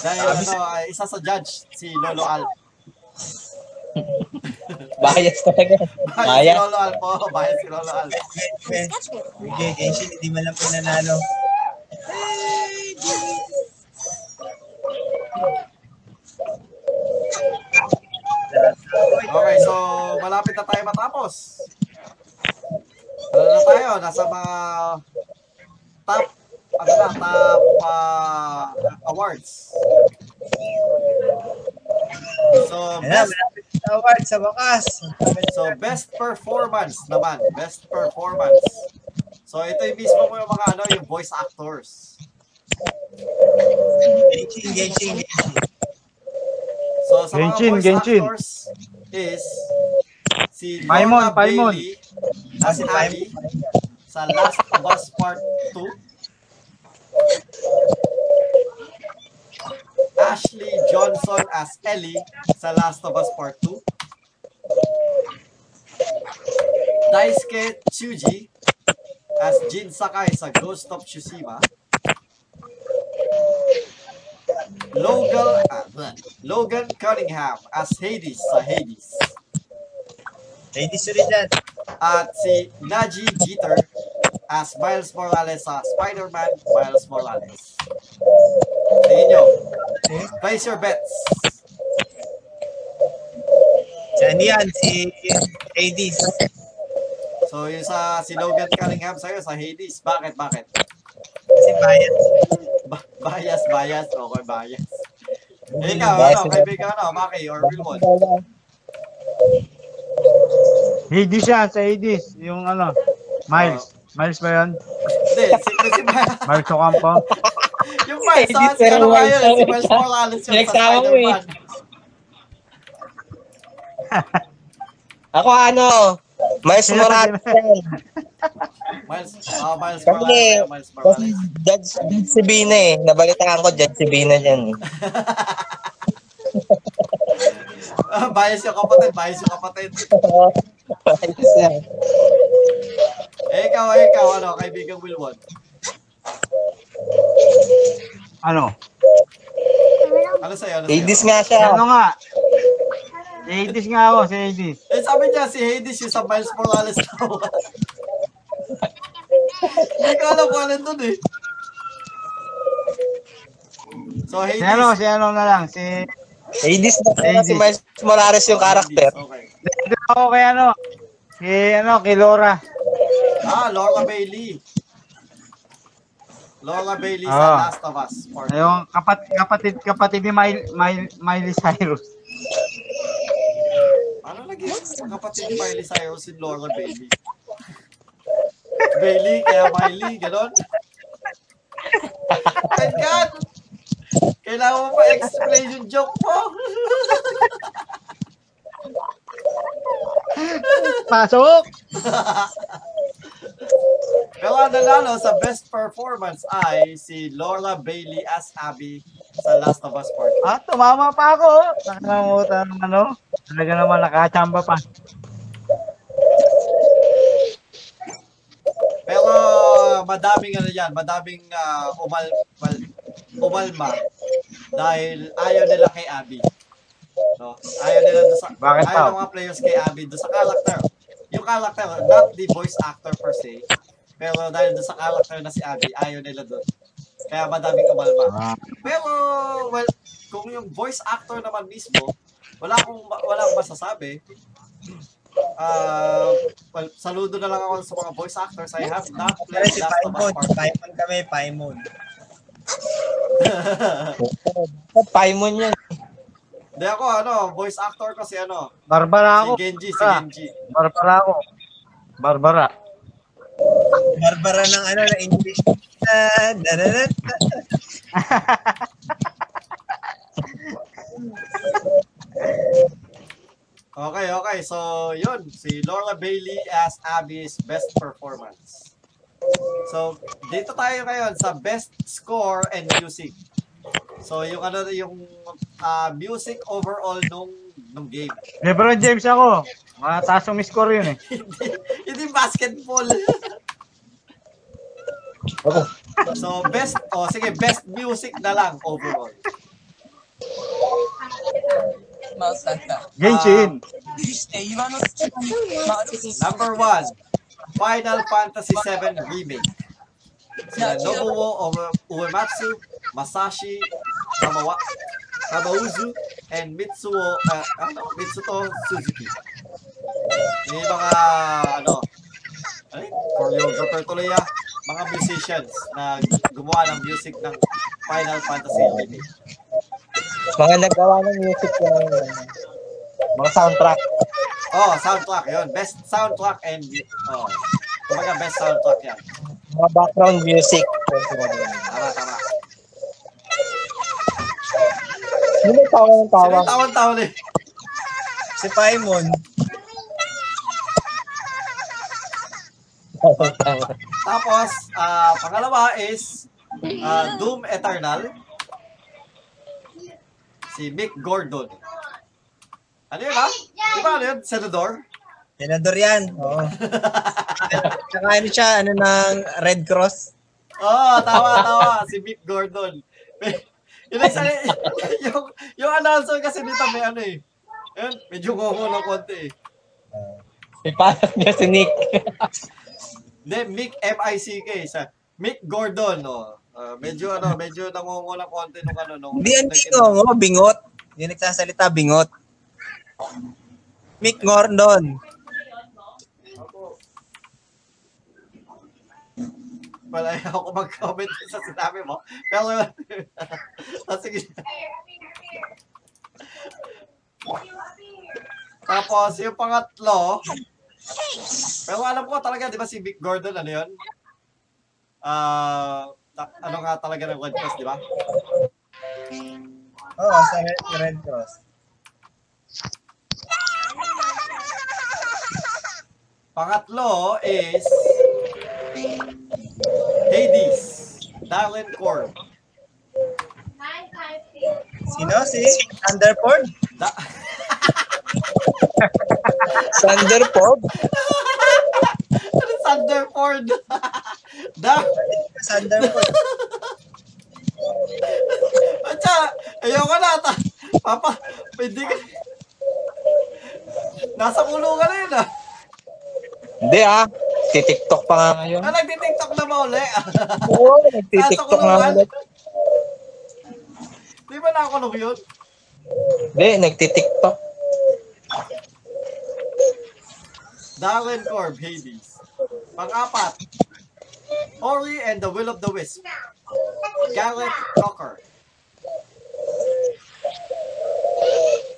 Dahil ano, isa sa judge, si Lolo Al. Bias talaga. Bias si Bias. Lolo Al po, bias si Lolo Al. Okay, Genshin, hindi man lang po nanalo. Okay, so malapit na tayo matapos. Ano na tayo? Nasa mga top, ano na, top uh, awards. So, na, best, award sa wakas. so best performance naman. Best performance. So, ito yung mismo mo yung mga ano, yung voice actors. Genshin, Genshin, Genshin. So, sa mga Genshin, voice Genshin. actors is si Paimon, Lorna Paimon. Bailey as Abby sa Last of Us Part 2. Ashley Johnson as Ellie sa Last of Us Part 2. Daisuke Tsuji as Jin Sakai sa Ghost of Tsushima. Logan, ah. Logan Cunningham as Hades sa Hades. Lady Suridan. At si Naji Jeter as Miles Morales sa Spider-Man Miles Morales. Tingin nyo. Place your bets. Ano yan? Si Hades. So, yung sa si Logan Cunningham sa'yo, sa Hades. Bakit, bakit? Si Bayat. Ba- bias, bias. Okay, bias. Eh, ikaw, Bias ano, kaibigan, ano, Maki or Wilmon? Hades yan, sa Hades. Yung ano, Miles. Miles ba yan? Hindi, si, si, Miles Ocampo? Miles, sa Hades, si ano pero si Morales. Miles Morales yung sa Pinagsama mo eh. Spider-Man. Ako ano, Miles Morales. Miles, ah, Miles Kasi, Morales, Miles kasi Morales. Judge, Judge si Bina eh. Nabalitaan ko, Judge si Bina dyan. Ah, bias yung kapatid, bias yung kapatid. Ayos yan. Eh, ikaw, eh, ikaw, ano, kaibigang Wilwon. Ano? Ano sa'yo, ano sa'yo? Hades nga siya. Ano nga? Si Hades nga ako, si Hades. Eh, sabi niya, si Hades yung sa Miles Morales daw. Hindi ko alam kung dun eh. So, Si Hades. ano, si ano na lang, si... Hades na Hades. si Miles Morales yung karakter. Hades, Okay. Dito ako kay ano, si ano, kay Laura. Ah, Laura Bailey. Laura Bailey sa Ah. Last of Us. Part. Yung kapat, kapatid, kapatid ni Miley, Miley, Miley Cyrus. Ano naging kapatid ni Miley Cyrus si Laura Bailey? Bailey, kaya Miley, ganon? My God! Kailangan mo pa explain yung joke mo. Pasok! Pero ang nanalo sa best performance ay si Laura Bailey as Abby sa Last of Us Part 2. Ah, tumama pa ako. Nakakamutan ng ano. Talaga naman nakachamba pa. Pero madaming ano yan, madaming ah, umal, mal, umalma dahil ayaw nila kay Abby. No? Ayaw nila doon sa Bakit ayaw pa? ng mga players kay Abby doon sa character. Yung character, not the voice actor per se, pero dahil doon sa character na si Abby, ayaw nila doon. Kaya madaming umalma. Ah, Pero well, kung yung voice actor naman mismo, wala akong wala akong masasabi. Ah, well, saludo na lang ako sa mga voice actors. I have not played si Last of Us Part Paimon kami, Paimon. Paimon yan. Hindi ako, ano, voice actor ko si ano, Barbara ako. si Genji, si. Genji. Barbara ako. Barbara. Barbara ng ano, na English. Da, da, da, da. Okay, okay. So, yun. Si Laura Bailey as Abby's best performance. So, dito tayo ngayon sa best score and music. So, yung ano, yung ah, music overall nung nung game. Lebron James ako. Mataas yung score yun eh. hindi, hindi basketball. so, best, oh, sige, best music na lang overall. Genshin. Number one, Final Fantasy VII Remake. Sila Nobuo Ue- Uematsu, Masashi Kamawa, Kamauzu, and Mitsuo, uh, ano, Mitsuto Suzuki. Yung mga, ano, ano yun? choreographer tuloy ah, mga musicians na gumawa ng music ng Final Fantasy Remake. Mga nagawa ng music yung mga soundtrack. Oh, soundtrack yun. Best soundtrack and, oh, kumbaga best soundtrack yan. Mga background music. Tama, tama. Hindi tawa ng Sino tawa. yung tawan-tawan eh? Si Paimon. Tapos, ah pangalawa is ah, Doom Eternal. Si Mick Gordon. Ano yun ha? Di ba ano yun? Senador? Senador yan. Oo. Saka ano siya, ano ng Red Cross. Oo, oh, tawa, tawa. Si Mick Gordon. Yung, yung, yung announcer kasi dito may ano eh. Yun, medyo ngongo ng konti eh. Ipalat niya si Nick. Hindi, Mick M-I-C-K. Sa Mick Gordon, no. Ah, medyo ano, medyo nangongo ng konti nung ano nung Hindi yan bingo, bingot. Hindi nagsasalita, bingot. Mick Gordon. Wala ako mag-comment sa sinabi mo. Pero, ah, sige. Tapos, yung pangatlo, pero alam ko talaga, di ba si Mick Gordon, ano yun? Ah, ta- ano nga talaga ng Red Cross, di ba? Oo, sa Red, Red Cross. Pangatlo is Hades, Darren Corb. Sino? Si Thunderford? Da- Thunderpod. ano Thunderford? da Thunderford. Atsa, ayoko na. Ta- Papa, pwede ka. Nasa kulungan na yun ah. Hindi ah. Titiktok pa nga ngayon. Ah, nagtitiktok na ba uli? Oo, nagtitiktok nga kulungan? ulit. Di ba nakakulong yun? Hindi, nagtitiktok. Darren Corb, Hades. Pang-apat, Ori and the Will of the Wisp. Gareth Cocker.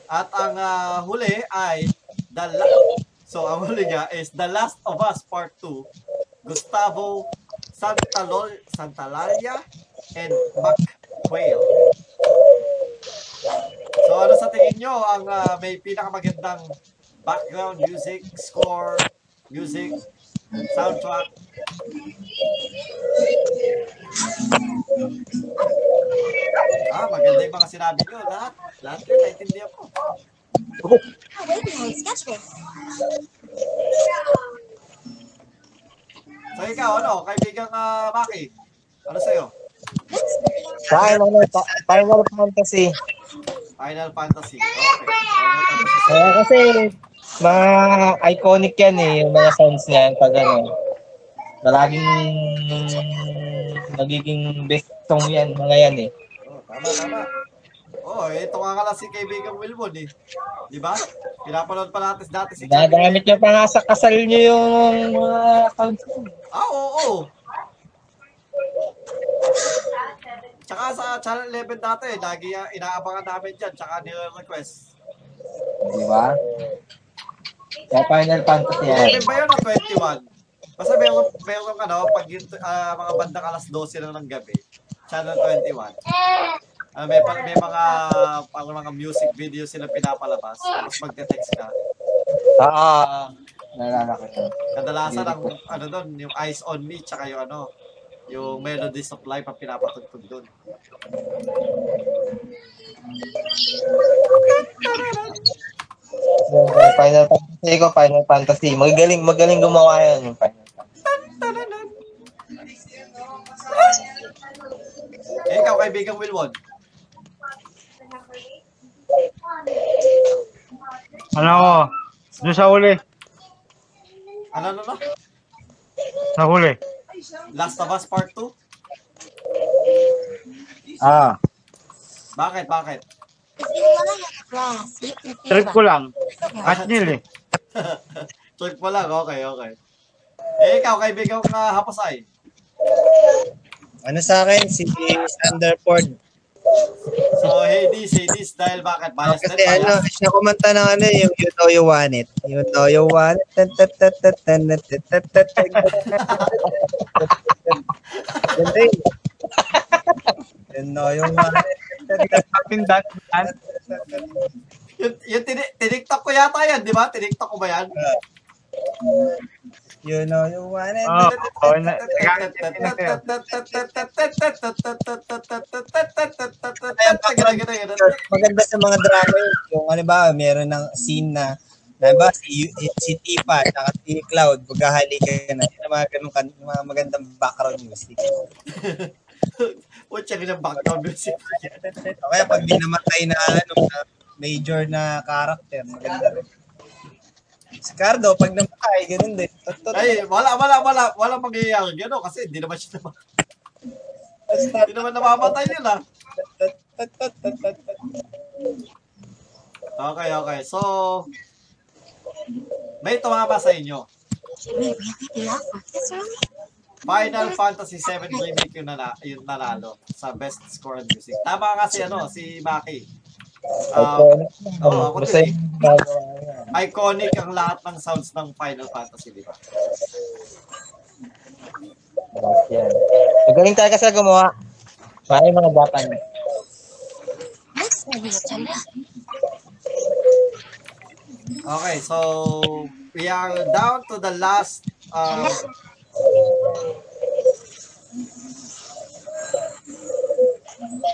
At ang ah, huli ay the La- So ang huli nga is The Last of Us Part 2. Gustavo Santalol Santalaria and Mac Quayle. So ano sa tingin nyo ang ah, may pinakamagandang background music, score, music, soundtrack. Ah, maganda yung mga sinabi nyo. Lahat. Lahat yun, naintindihan ko. Oh, wait a minute, sketch this. So ikaw, ano, kaibigang uh, Maki, ano sa'yo? Final, Final Fantasy. Final Fantasy. Okay. Final Fantasy. Eh, kasi mga iconic yan eh, yung mga sounds niyan pag ano. Laging nagiging best song yan, mga yan eh. Oh, tama, tama. Oh, ito nga ka lang si kaibigang Wilbon eh. Di ba? Pinapanood pa natin dati si Ginagamit niyo pa nga sa kasal niyo yung mga sounds niyo. Ah, oo, oo. Tsaka sa Channel 11 dati, lagi uh, inaabangan namin dyan, tsaka nire-request. Di ba? Kaya Final Fantasy yan. 11 ba yun o 21? Basta meron, meron ano, pag ah, mga bandang alas 12 lang ng gabi, Channel 21. Ah, may, may mga pang mga music video sila pinapalabas. Tapos magte-text ka. Ah, naalala ko yun. Kadalasan ang ano doon, yung Eyes on Me tsaka yung ano, yung Melodies of Life ang pinapatugtog doon. Yung Final Fantasy ko, Final Fantasy. Magaling, magaling gumawa yan yung Final Fantasy. Eh, ikaw kaibigang Wilwon. Ano ako? Doon sa huli. Ano ano na? Sa huli. Last of Us Part 2? Ah, Bakit? Bakit? Trip ko lang. At nil eh. Check mo lang. Okay, okay. Eh, ikaw kaibigang uh, Hapasay. Ano sa akin? Si Sanderford. So, Hades, Hades, dahil bakit? Bias Kasi ano, bias. siya kumanta ng ano, yung You Know You Want It. You Know You Want It. Ganda yun. You Know You Yung, yung tiniktak ko yata yan, di ba? Tiniktak ko ba yan? You Know You Want It. Oh, oh, na, maganda sa mga drama yun. Yung ano ba, meron ng scene na na ba si si Tifa at si Cloud maghahalikan na yun ang mga ganun mga magandang background music. Putya ng background music. O kaya pag di namatay na ano major na character, maganda rin. Si Cardo, pag namatay, ganun din. Tot, tot, Ay, wala, wala, wala, wala mangyayari gano'n kasi hindi naman siya naman, tot, hindi naman namamatay yun ah. tot, tot. Okay, okay. So, may tumama sa inyo. Final Fantasy 7 Remake yung, yung nanalo sa Best Score and Music. Tama nga si, ano, si Maki. Um, Oo, ako Basta din yung gagawa niya. iconic ang lahat ng sounds ng Final Fantasy, di ba? Yan. Magaling talaga sa gumawa. Parang yung mga we attend Okay, so we are down to the last uh,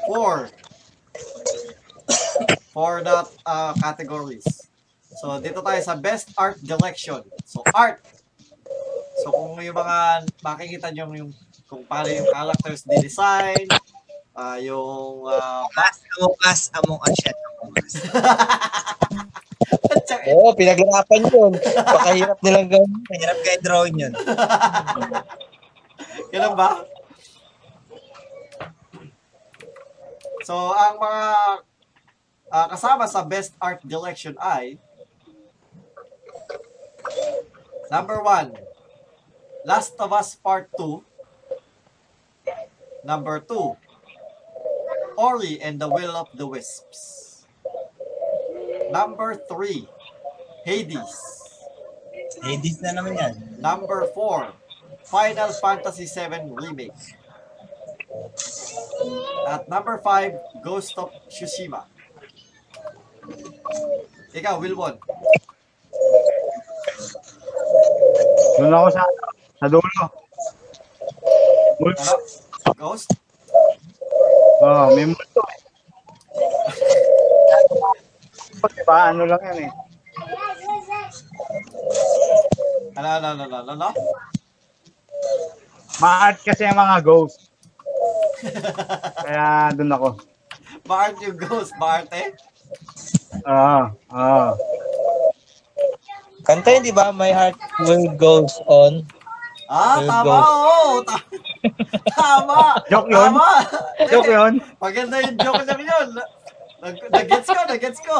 four for that uh, categories. So dito tayo sa best art direction. So art. So kung yung mga makikita nyo yung kung paano yung characters design, uh, yung uh, back, Among Us, Among Us yan. Among Us. Oo, pinaghirapan yun. Pakahirap nilang gawin. Mahirap kayo drawing yun. Ganun ba? So, ang mga ah, kasama sa Best Art Direction ay Number one, Last of Us Part 2. Number two, Ori and the Will of the Wisps. Number three, Hades. Hades na naman yan. Number 4, Final Fantasy VII Remake. At number 5, Ghost of Tsushima. Ikaw, Wilwon. Doon ako sa, sa dulo. Multo. Ano? Ghost? Oo, may multo. diba? Ano lang yan eh. Ano, ano, ano, ano, ano? Ma-art kasi ang mga ghost. Kaya doon ako. Bart yung ghost, Bart eh? Oo, oo. Kanta yun, di ba? My heart will goes on. Ah, Will tama, ghost. oo. Ta- tama. Joke yun? Tama. Joke yun? Maganda yung joke lang yun. Nag- Nag-gets ko, nag-gets ko.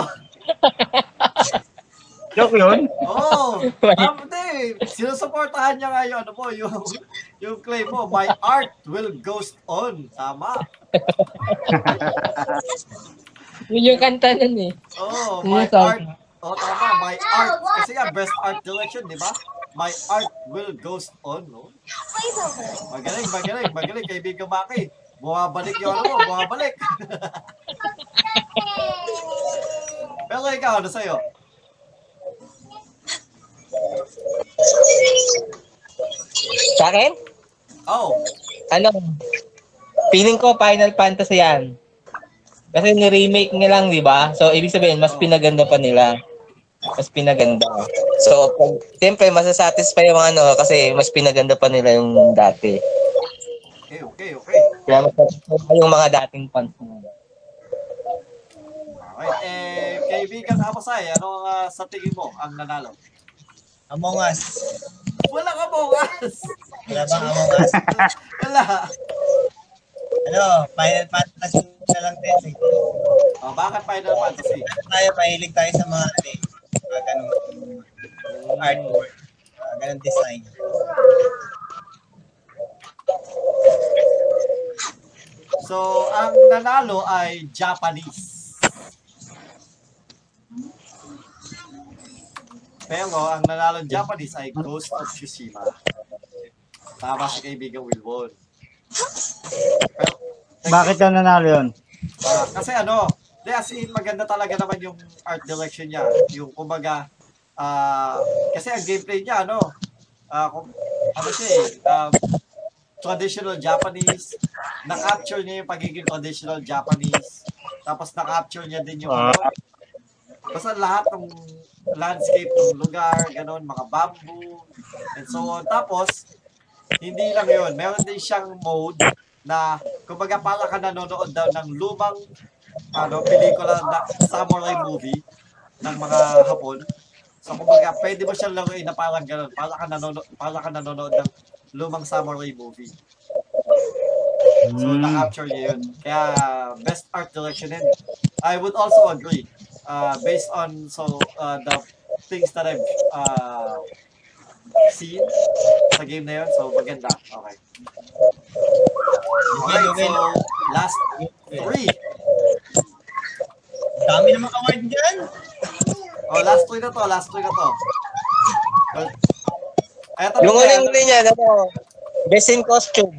Joke yun? Oo. Oh, hindi. Sinusuportahan niya nga yung ano po, yung, yung claim mo, my art will ghost on. Tama. Yun yung kanta nun eh. Oo, oh, my song. art. Oo, oh, tama. My art. Kasi nga, best art direction, di ba? My art will ghost on. No? Magaling, magaling, magaling. Kaibigan Maki. Bumabalik yung ano mo, bumabalik. Pero ikaw, ano sa'yo? Sa akin? Oh, Ano? Feeling ko Final Fantasy yan. Kasi ni-remake nila lang, di ba? So, ibig sabihin, mas pinaganda pa nila. Mas pinaganda. So, pag, siyempre, masasatisfy yung ano, kasi mas pinaganda pa nila yung dati. okay, okay, okay. Kaya mas satisfy yung mga dating fans nila. Alright, eh, kaibigan Amasay, ano ah, sa tingin mo ang nanalo? Among Us. Wala ka bukas! Wala bang Among Us? Wala! Ano, Final Fantasy na lang din. eh. Oh, bakit Final Fantasy? Tayo, mahilig tayo sa mga ano eh. Mga ganun artwork. Mga ganun design. So, ang nanalo ay Japanese. Pero ang nanalo Japanese ay Ghost of Tsushima. Tama si kaibigan Wilwon. Pero, Bakit ka nanalo yun? Ah, kasi ano, di as in, maganda talaga naman yung art direction niya. Yung kumbaga, ah, kasi ang gameplay niya, ano, ah, kung, ano siya eh, um, traditional Japanese, na-capture niya yung pagiging traditional Japanese, tapos na-capture niya din yung ano, basta lahat ng landscape ng lugar, ganon, mga bamboo, and so on. Tapos, hindi lang yun, meron din siyang mode na kumbaga para ka nanonood daw ng lumang ano, pelikula na samurai movie ng mga Hapon. So kumbaga pwede mo siyang laruin na parang ganun, para ka nanonood, para ka nanonood ng lumang samurai movie. So Hmm. na-capture niya yun. Kaya best art direction din. I would also agree. Uh, based on so uh, the things that I've uh, seen sa game na yun. So maganda. Okay. Okay, so last three. Dami namang award dyan. Oh, last three na to, last three na to. Eto Yung na, uling-uli niya, ano, best in costume.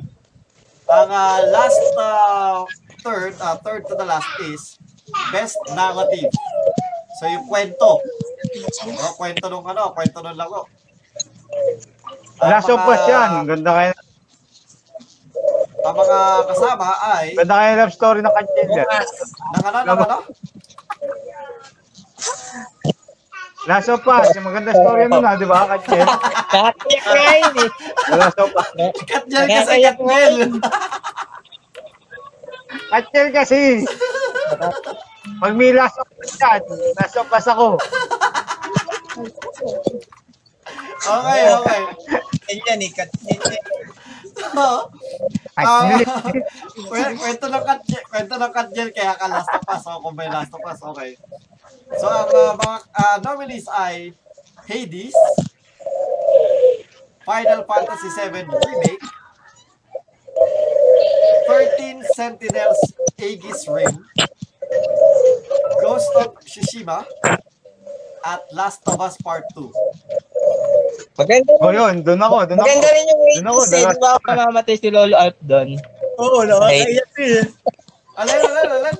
ang ah, last uh, third, uh, third to the last is best narrative. So yung kwento. Oh, kwento nung ano, kwento nung laro. Ang Last of Us yan. Ganda kayo, Ang mga kasama ay ganda kayo love story ng Katchender. ng ano, ng ano? Last of Us, yung maganda story nun ha, di ba, Katchel? Nakatiyak nga yun eh. Last of Us. Katjel kasi yun. Katchel kasi. Pag may Last of Us yan, Last of Us ako. Okay, okay. Yan yan eh. Kat, yan. So. Ah, kwe- kwento ng Katjel, kwento ng Katjel kaya ka last of us. So, kung may last of us, okay. So, ang uh, mga uh, nominees ay Hades, Final Fantasy VII Remake, 13 Sentinels Aegis Rim, Ghost of Tsushima, at Last of Us Part 2. Maganda O rin. yun, doon ako, doon ako. Maganda rin yung Doon ako, 80s dala- Di ba ako mamamatay si Lolo Art doon? Oo, nakakaiyak eh. Alin, alin, alin?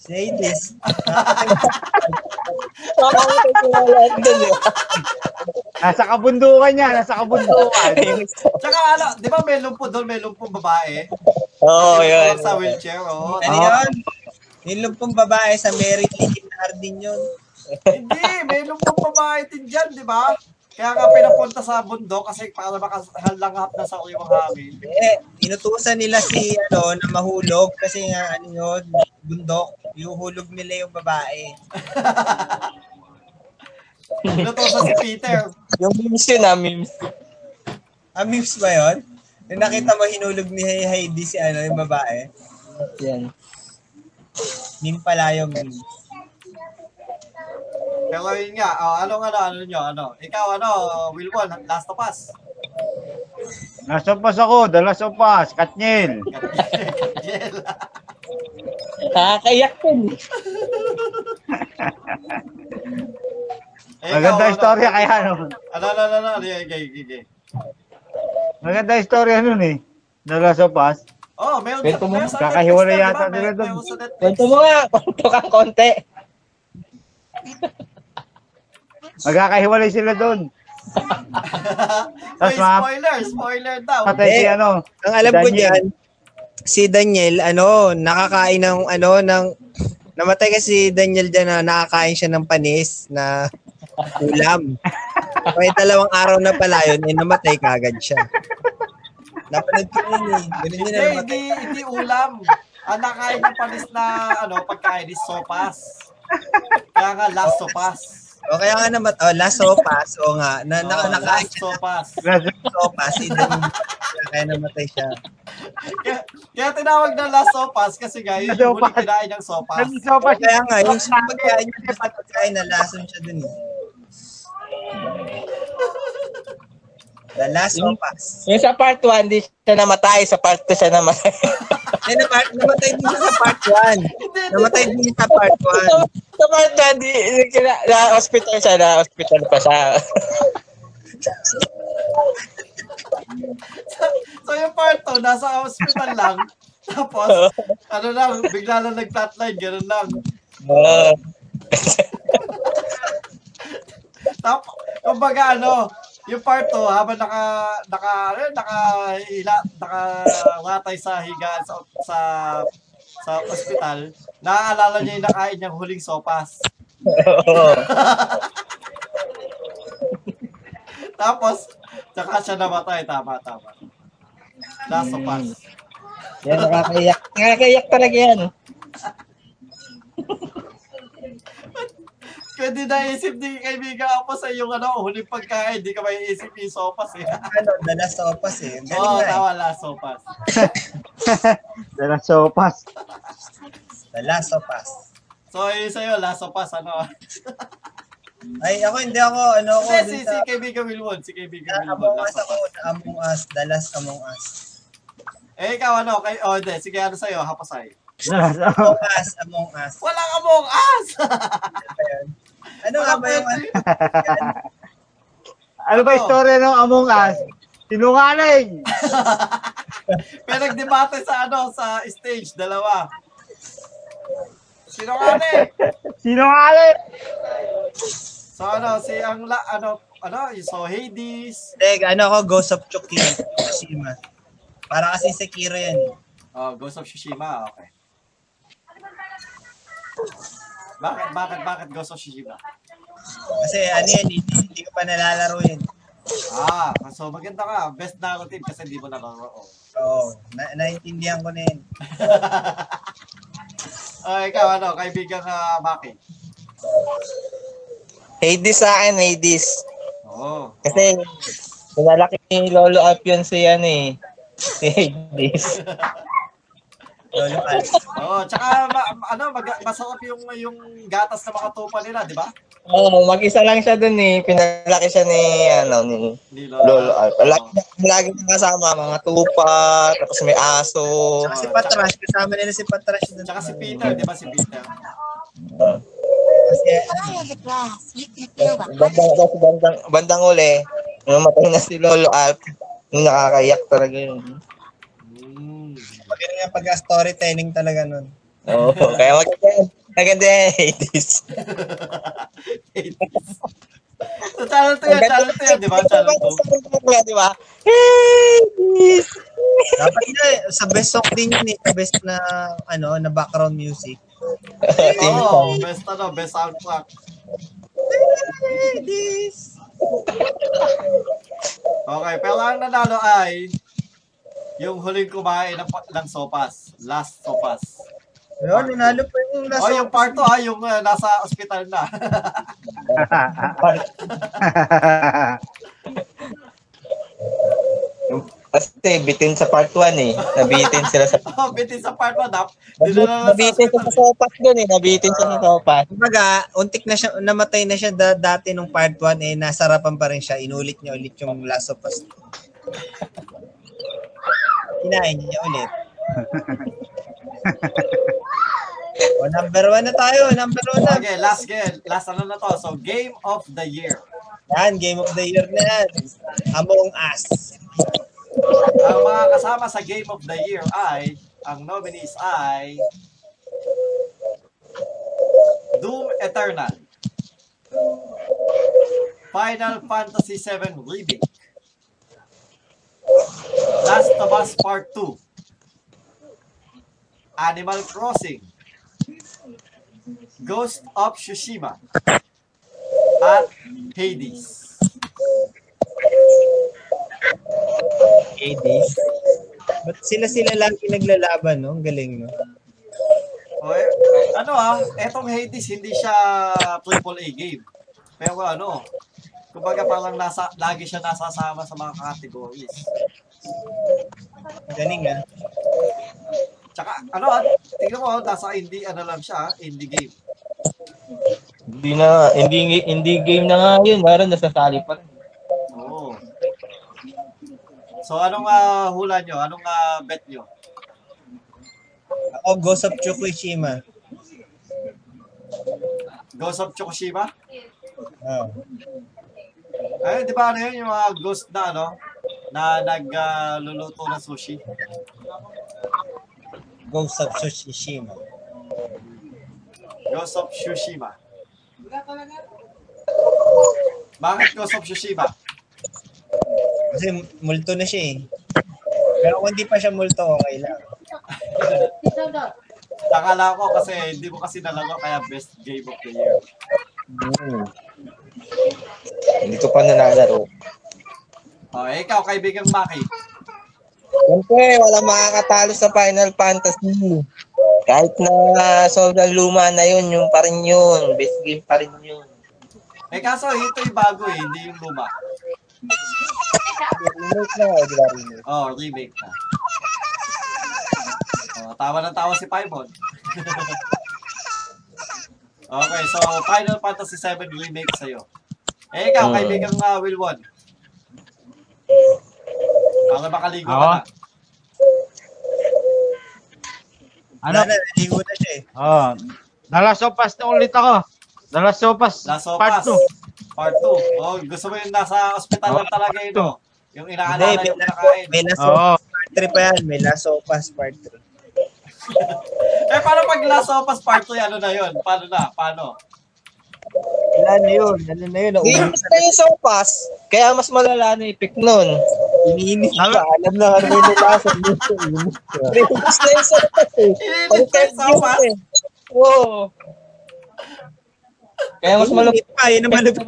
Si Hades. Mamamatay si Lolo Art doon. Nasa kabundukan niya, nasa kabundukan. Tsaka ano, di ba may lumpo doon, may lumpong babae? Oo, oh, yun. Sa wheelchair, oo. Ano yun? Yung lumpong babae sa Mary Lee Hardin yun. Hindi, may lumpong babae din dyan, di ba? Kaya nga pinapunta sa bundok kasi para makahalanghap na sa yung hangin. Eh, inutusan nila si ano na mahulog kasi nga ano yun, bundok, ihuhulog nila yung babae. Pinutusan si Peter. Yung memes yun ah, memes. Ah, memes ba yun? Yung nakita mo hinulog ni Heidi si ano, yung babae. Yan. Meme pala yung meme. Pero yun nga, oh, ano ano, ano nyo, ano? Ikaw, ano, Wilwon, last of us. Nasa pas ako, dalas of us, Katniel. Jel. Nakakaiyak yun. Eh, Maganda ikaw, istorya kaya ano. Ano, ano, ano, ano, ano, okay, okay, okay. Maganda istorya nun eh. Dalas of us. Oh, meron Kwento mo. na, yata nila doon. Kwento mo nga, kwento kang konti. Magkakahiwalay sila doon. Uy, Tas ma- spoiler, spoiler daw. Patay si Eh, ano. Ang alam ko Daniel. diyan, si Daniel ano, nakakain ng ano ng namatay kasi si Daniel diyan na nakakain siya ng panis na ulam. Kaya dalawang araw na pala yun, eh, namatay kagad siya. Napanood ko yun eh. Ganun yun Hindi, na namatay. hindi, hindi ulam. Ang nakain ng panis na ano, pagkain is sopas. Kaya nga last sopas. O kaya nga naman, oh, last sopas, o nga, na, na, Oh, nakain last siya sopas. ng sopas, Daniel, kaya namatay siya. Kaya, kaya tinawag na last sopas kasi nga yun yung huling kinain ng sopas. Nasa O pas. kaya nga, yung pagkain niya, pagkain na lason siya dun eh. The last sopas. Yung sa part 1, di siya namatay. Sa part 2 siya namatay. Eh, nama- namatay din siya sa part 1. Hindi, Namatay din siya sa part 1. sa part 1, di, di, kina- na hospital siya, na hospital pa siya. So yung part 2, nasa hospital lang. Tapos, ano lang, bigla lang nag-flatline, ganun lang. Oo. Tapos, kumbaga ano, yung part 2, habang naka, naka, ano, naka, hila, naka sa higaan sa, sa, sa ospital, naaalala niya yung nakain niyang huling sopas. Tapos, tsaka siya namatay. Tama, tama. Last sopas. Yan, nakakaiyak. Nakakaiyak talaga yan. Pwede naisip ni kaibigan ako sa yung ano, huling pagkain, di ka may isip yung sopas eh. Ano, last sopas eh. Oo, eh. tama, last sopas. Us. The last sopas. So, yun sa'yo, last sopas, ano? Ay, ako hindi ako, ano ako, Hindi, si, sa, si kaibigan Wilwon, si kaibigan Wilwon, Among last Us ako, sopas. Among Us, the last Among Us. Eh, ikaw ano, kay, oh, hindi, sige, ano sa'yo, hapasay. Among Us, Among Us. Walang among us! Ano ba yun? Ano nga ba yung ano? Ano ba istorya ng Among Us? Sinungaling! Pero nagdebate sa ano, sa stage, dalawa. Sino nga eh? Sinungaling! So ano, si ang la, ano, ano, so Hades. Hindi, ano ako, Ghost of Tsushima. Para kasi Sekiro yan. Oh, Ghost of Tsushima, okay. Bakit, bakit, bakit Ghost of Tsushima? Kasi ano yan, hindi, hindi ko pa nalalaro yun. Ah, so maganda ka. Best narrative kasi hindi mo nakalaro. Oo, na, naintindihan ko na yun. Oh, ikaw ano, kaibigan ka Maki. Hades sa akin, Hades. Oo. Kasi, pinalaki ni Lolo yun si, ano eh, si Hades. Lolo Al. Oo, tsaka ma, ano, mag, masarap yung yung gatas na mga tupa nila, di ba? Oo, mag-isa lang siya dun eh. Pinalaki siya ni, ano, ni Ni Lolo Alp. Lagi, lagi nang kasama, mga tupa, tapos may aso. Tsaka si Patrash, kasama nila si Patrash doon. Tsaka si Peter, di ba si Peter? Kasi, feel the Bandang, bandang, bandang uli, namatay na si Lolo Alp. Yung nakakaiyak talaga yun. Magaling nga pag-storytelling talaga nun. Oo, kaya maganda. Maganda yan, Hades. So, channel 2 yan, channel 2 yan, di ba? Channel 2. Di ba? Dapat na, sa best song din yun eh. Sa best na, ano, na background music. Oo, best ano, best soundtrack. Ladies. Okay, pero ang nanalo ay yung huling kumain ng, ng sopas. Last sopas. Yun, nanalo pa yung last O, yung part 2 ha, yung uh, nasa ospital na. Kasi bitin sa part 1 eh. Nabitin sila sa oh, bitin sa part 1 ha. Dinala na sa Nabitin sa ospital. sopas doon eh. Nabitin sa sopas. Kumbaga, untik na siya, namatay na siya da, dati nung part 1, eh, nasarapan pa rin siya. Inulit niya ulit yung Last of Us. Kinain niya ulit. o, number one na tayo. Number one na. Okay, last game. Last ano na to. So, game of the year. Yan, game of the year na yan. Among Us. Ang mga kasama sa game of the year ay, ang nominees ay Doom Eternal, Final Fantasy VII Remake, Last of Us Part 2, Animal Crossing, Ghost of Tsushima, at Hades. Hades. Ba't sila-sila lang pinaglalaban, no? Ang galing, no? Okay. Ano ah, etong Hades hindi siya triple A game. Pero ano, kumbaga parang nasa, lagi siya nasasama sa mga categories. Galing, ah. Tsaka, ano ah, tingnan mo, ah, nasa indie, ano lang siya, ah, indie game. Hindi na, hindi, hindi game na nga yun. Meron nasasali pa rin. Oo. So, anong ah, hula nyo? Anong ah, bet nyo? Ako, Ghost of Tsukushima. Ghost of Tsukushima? Oh. Ay, di ba ano yun, yung mga ghost na ano, na nagluluto ng sushi? Ghost of Tsushima. Ghost of Tsushima. Bakit Ghost of Tsushima? Kasi multo na siya, eh. Pero kung hindi pa siya multo, okay lang. Nakala ko kasi hindi mo kasi nalaro kaya best game of the year. Hmm. Hindi ko pa nalalaro. Oh, eh, ikaw, kaibigang Maki. Siyempre, wala makakatalo sa Final Fantasy. Kahit na sobrang luma na yun, yung pa rin yun. Best game pa rin yun. Eh, kaso ito yung bago eh, hindi yung luma. Remake na nga, di ba remake? Oh, remake na. Oh, tawa ng tawa si Paimon. okay, so Final Fantasy VII Remake sa'yo. Eh, ikaw, Hmm. kaibigang uh, Wilwon. Para makaligo ka Ako? na. Ano? Wala na, naligo na siya, eh. Oh, nalasopas na ulit ako. Nalasopas. Of Part Us. 2. Part 2. Oh, gusto mo yung nasa ospital lang talaga yun, no? Yung Hindi, inaalala yung kinakain. may of Us Part 3 pa yan. May Us Part 3. Eh, paano pag Us Part 3, ano na yun? Paano na? Paano? Wala na yun. Ano na yun? Inis na yung sopas. Kaya mas malala na yung pick nun. Iniinis pa. Alam na ano yung nasa. Iniinis pa. Inis na yung sopas eh. Inilit ka yung sopas. Oo. Kaya mas malapit Malapit pa. Yun ang malapit.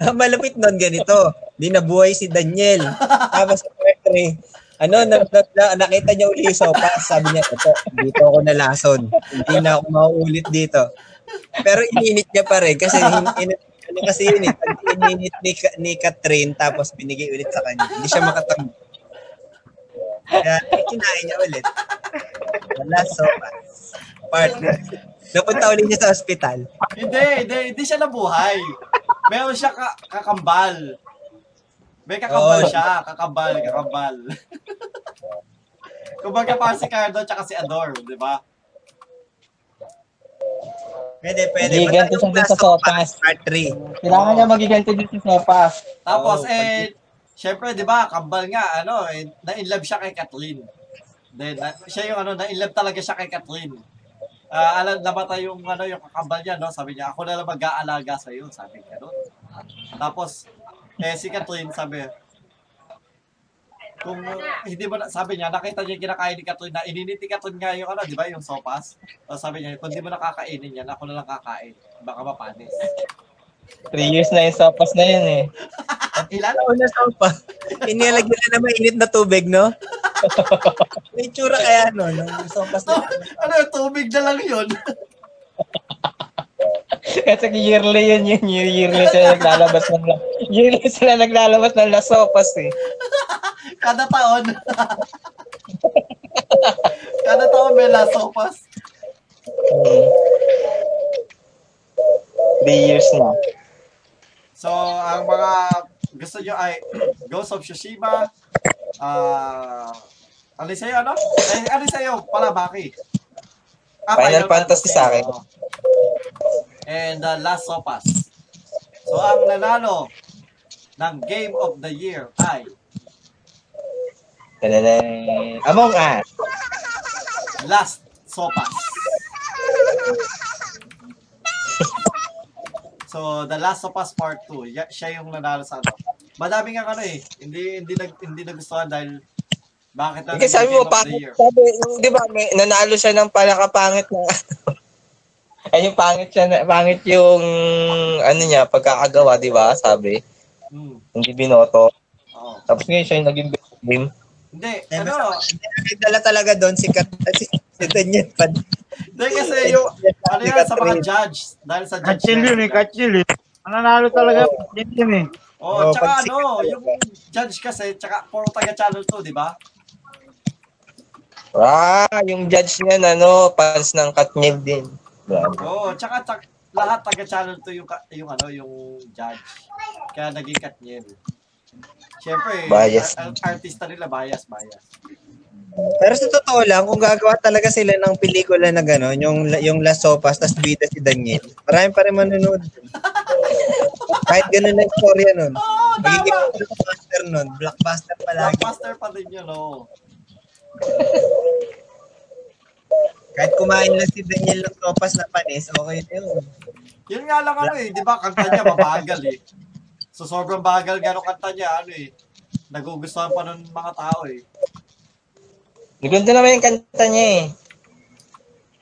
Ang malapit nun ganito. Di nabuhay si Daniel. Tapos sa 3, ano, na, na, na- nakita niya uli yung sopas. Sabi niya, ito, dito ako nalason. Hindi na ako mauulit dito. Pero ininit niya pa rin kasi hin, in, ano kasi yun eh, pag ininit ni, ni Catherine tapos binigay ulit sa kanya. Hindi siya makatanggap. Kaya kinain niya ulit. Wala sopas. Part. Napunta ulit niya sa ospital. Hindi, hindi, hindi siya nabuhay. Meron siya ka- kakambal. May kakambal Oo. siya, kakambal, kakambal. Kumbaga parang si Cardo tsaka si Ador, di ba? Pwede, pwede. Hindi, Basta ganito yung siya din sa sopas. Part 3. Kailangan niya magiganti din sa sopas. Tapos Oo, eh, syempre, di ba, kambal nga, ano, eh, na-inlove siya kay Kathleen. Then, na, siya yung ano, na-inlove talaga siya kay Kathleen. Ah, alam, namatay yung, ano, yung kakambal niya, no? Sabi niya, ako na lang mag-aalaga sa iyo, sabi niya, no? Tapos, eh, si Kathleen sabi, kung hindi mo na, sabi niya, nakita niya yung kinakain ni Kathleen na ininit ni Kathleen nga yung ano, di ba, yung sopas. So sabi niya, kung di mo nakakainin yan, ako na lang kakain. Baka mapanis. Three years na yung sopas na yun eh. Ilan? Ano na sopa? Inilagyan na na mainit na tubig, no? May tsura kaya, no? Ng sopas na. Ano yung tubig na lang yun? Kasi yearly yun yun. Yearly sila naglalabas ng yearly sila naglalabas ng las sopas eh. Kada taon. Kada taon may last sopas. Hmm. Three years na. So, ang mga gusto nyo ay Ghost of Tsushima, ah, ano sa'yo, ano? Eh, ano sa'yo? Pala, Baki? Ah, Final Fantasy sa akin. And the Last Sopas. So, ang nanalo ng Game of the Year ay. Among Us. Last Sopas. So, The Last of Us Part 2, ya- siya yung nanalo sa ano. Madami nga ano eh, hindi hindi nag hindi nagustuhan dahil bakit na Kasi sabi mo, Year. sabi, di ba, may, nanalo siya ng palakapangit na, ay yung pangit siya, na- pangit yung, ano niya, pagkakagawa, di ba, sabi, Hmm. hindi binoto. Oo. Tapos ngayon siya yung naging game. Hindi, Eh, ano, basta, nagdala talaga doon si Kat, si, si Daniel Pad. hindi kasi yung, ano yan sa mga judge, dahil sa judge. Kachil yun eh, kachil eh. Mananalo talaga. Yun yun eh. Oh, Oh, tsaka ano, yung judge kasi, tsaka puro taga channel 2, di ba? Ah, yung judge niya, ano, fans ng Katniel din. Oo, oh, tsaka, tsaka lahat taga channel 2 yung, yung ano, yung judge. Kaya naging Katniel. Siyempre, Bias. ar- ar- artista nila, bias, bias. Pero sa totoo lang, kung gagawa talaga sila ng pelikula na gano'n, yung, yung Las Sopas, tas bida si Daniel, marami pa rin manonood. Kahit gano'n na istorya nun. Oh, Magiging tama! blockbuster nun. Blockbuster palagi. Blockbuster pa din yun, oo. Kahit kumain lang si Daniel ng sopas na panis, okay na yun. Yun nga lang ano eh, di ba, kanta niya mabagal eh. So sobrang bagal gano'ng kanta niya, ano eh, nagugustuhan pa ng mga tao eh. Maganda naman yung kanta niya eh.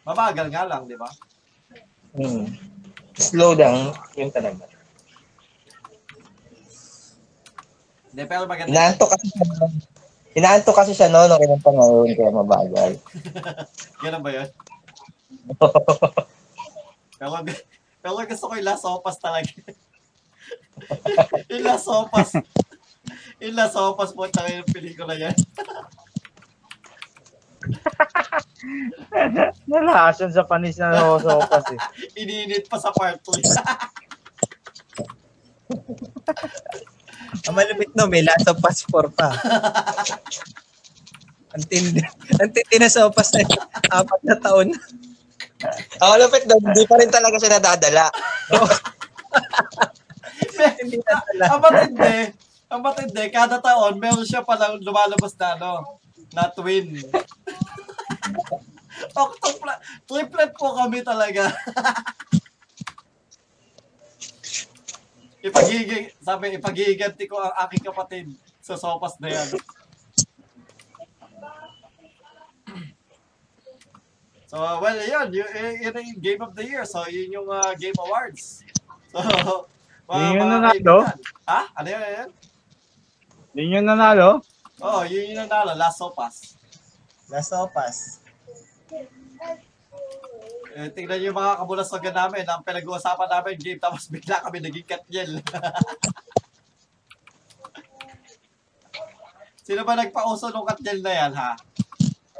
Mabagal nga lang, di ba? Hmm. Slow down, yun talaga. Hindi, pero maganda. Inaantok kasi siya. noon. Inaantok kasi siya noon nung ilang panahon kaya mabagal. Ganun ba yun? pero, pero gusto ko yung Las Sopas talaga. Yung Las Sopas. yung Las Sopas po, tsaka yung pelikula yan. Nalasan sa panis na sopas eh. Ininit pa sa part 2. Ang malupit no, may last of Us 4 pa. ang tindi, ang tindi na sopas na yun. apat na taon. Ang lapit doon, hindi pa rin talaga siya nadadala. Hindi na tala. ang matindi, ang matindi, kada taon, meron siya palang lumalabas na ano, na twin. Octopla, triplet po kami talaga. ipagiging, sabi, ipagiganti ko ang aking kapatid sa sopas na yan. So, well, yun, yun, yun yung Game of the Year. So, yun yung uh, Game Awards. So, Yun yung mga nanalo? kaibigan. Ha? Ano yun? Ano yun? Yun yung nanalo. Oo, oh, yun yung nanalo. Last Sopas. Last sopas. Eh, tingnan yung mga kabulasogan namin. Ang pinag-uusapan namin game, tapos bigla kami naging katnyel. Sino ba nagpauso nung katnyel na yan, ha?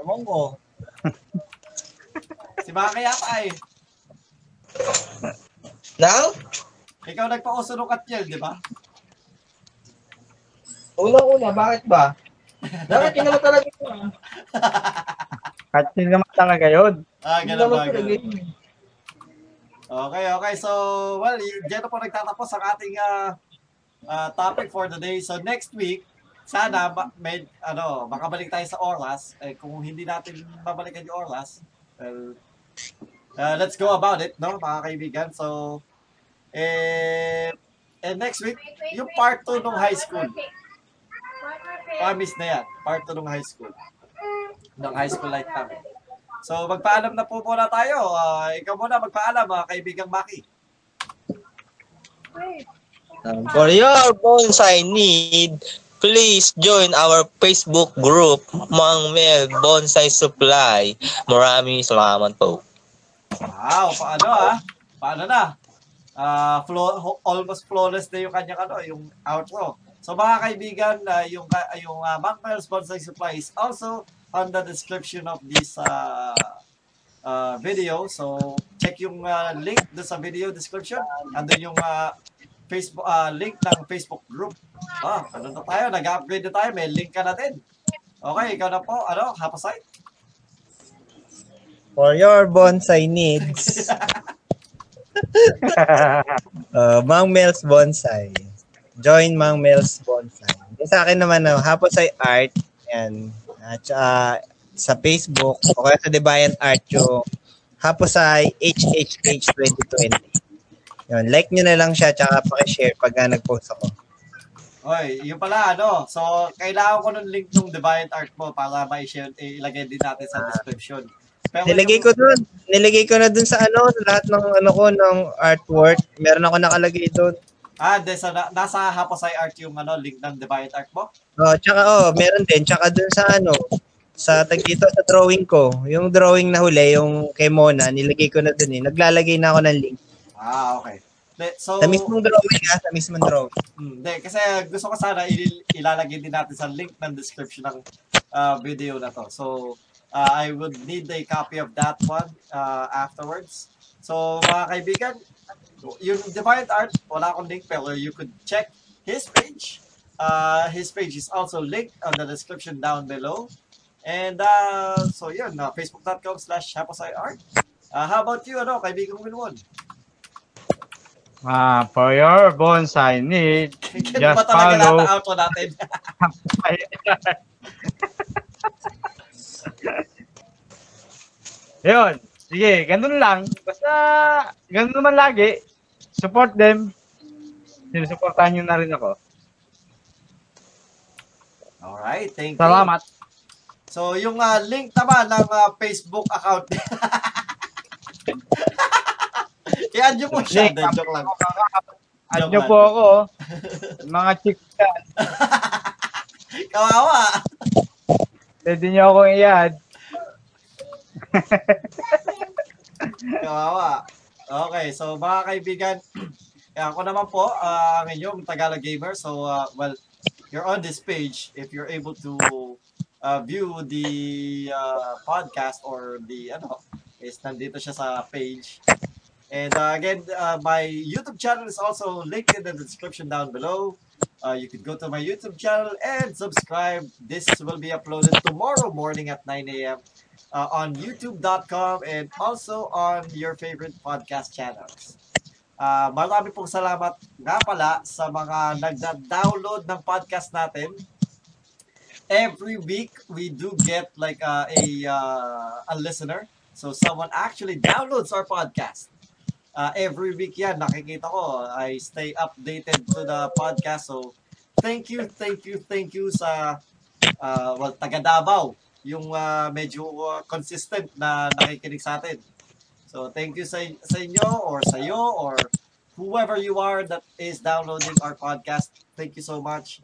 Ewan ko. Si Maka yata eh. Nang, Ikaw nagpauso nung katnyel, di ba? una-una, bakit ba? Bakit yun naman talaga yun? Kachil naman talaga yun. Ah, Yun ganun naman ba? talaga Ganun. yun. Okay, okay. So, well, y- dyan na po nagtatapos ang ating ah, ah, topic for the day. So, next week, sana ma- may, ano, makabalik tayo sa Orlas. Eh, kung hindi natin babalikan yung Orlas, well, ah, let's go about it, no, mga kaibigan. So, eh, And next week, yung part 2 ng high school. Promise na yan. Part 2 ng high school. Ng high school life namin. So, magpaalam na po muna tayo. Ah, ikaw muna magpaalam, mga kaibigang Maki. Um, for your bonsai need, please join our Facebook group, Mang Mel Bonsai Supply. Maraming salamat po. Wow, paano ah? Paano na? Ah, flaw, ho- almost flawless na yung kanyang ano, yung outro. So mga kaibigan, ah, yung ka- yung uh, Macmel's Bonsai Supply is also on the description of this uh, uh, video. So check yung uh, link doon sa video description. Andun yung uh, Facebook uh, link ng Facebook group. Ah, ano na tayo? Nag-upgrade na tayo. May link ka na din. Okay, ikaw na po. Ano? Hapasay? For your bonsai needs, uh, Mang Mel's Bonsai. Join Mang Mel's Bonsai. Yung sa akin naman, no, Hapasay Art, yan. At saka sa Facebook, o kaya sa Deviant Art yung Hapasay HHH 2020. Yun, like nyo na lang siya, tsaka pakishare pag uh, nag-post ako. Oy, yung pala ano. So, kailangan ko ng link ng Deviant Art mo para ma-share, ilagay din natin sa description. Nilagay ko dun. Nilagay ko na dun sa ano, sa lahat ng ano ko, ng artwork. Meron ako nakalagay dun. Ah, de, sa, na- nasa Art yung ano, link ng Deviant Art mo? Oh, tsaka oh, meron din. Tsaka dun sa ano, sa tag dito sa drawing ko. Yung drawing na huli, yung kay Mona, nilagay ko na dun eh. Naglalagay na ako ng link. Ah, okay. De, so, Sa mismong drawing ha, sa mismong drawing. Hmm, de, kasi gusto ko sana il- ilalagay din natin sa link ng description ng ah, video na to. So, ah, I would need a copy of that one ah, afterwards. So, mga kaibigan, yung Deviant Art, wala akong link pero you could check his page. Uh, his page is also linked on the description down below. And uh, so yun, uh, facebook.com slash art. Uh, how about you, ano, kaibigan Wilwon? Ah, for your bonsai need, just follow. natin? Yun. Sige, ganun lang. Basta, ganun naman lagi. Support them. Sinusuportahan nyo na rin ako. Alright, thank you. Salamat. So, yung ah, link naman ng ah, Facebook account. Kaya nyo po siya. Link, joke lang. Add nyo po ako. Mga chicks yan. Kawawa. Pwede nyo akong i-add. Kawawa. Okay, so mga kaibigan, eh, ako naman po, ah, ang inyong Tagalog Gamer. So, ah, well, you're on this page. If you're able to uh, view the uh, podcast or the, ano, is nandito siya sa page. And uh, again, uh, my YouTube channel is also linked in the description down below. Uh, you could go to my YouTube channel and subscribe. This will be uploaded tomorrow morning at 9 a.m. Uh, on youtube.com and also on your favorite podcast channels. Uh, marami pong salamat nga pala sa mga nagda-download ng podcast natin. Every week, we do get like uh, a, uh, a listener. So someone actually downloads our podcast. Uh, every week yan, nakikita ko. I stay updated to the podcast. So thank you, thank you, thank you sa uh, well, taga Davao yung uh, medyo uh, consistent na nakikinig sa atin. So thank you sa, sa inyo or sa iyo or whoever you are that is downloading our podcast. Thank you so much.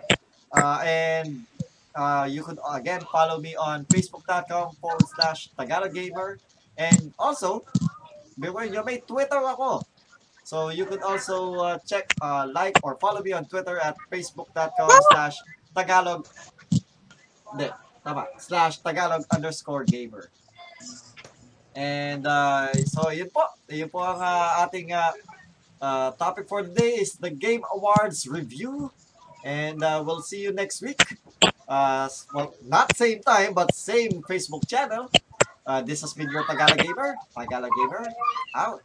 Uh, and uh, you could again follow me on facebook.com forward slash Tagalog Gamer. And also, beware nyo, may Twitter ako. So you could also uh, check, uh, like, or follow me on Twitter at facebook.com slash Tagalog. Hindi, tama. Slash Tagalog underscore gamer. And uh, so yun po. Yun po ang uh, ating uh, uh, topic for today is the Game Awards review. And uh, we'll see you next week. Uh, well, not same time, but same Facebook channel. Uh, this has been your Tagalog Gamer. Tagalog Gamer, out.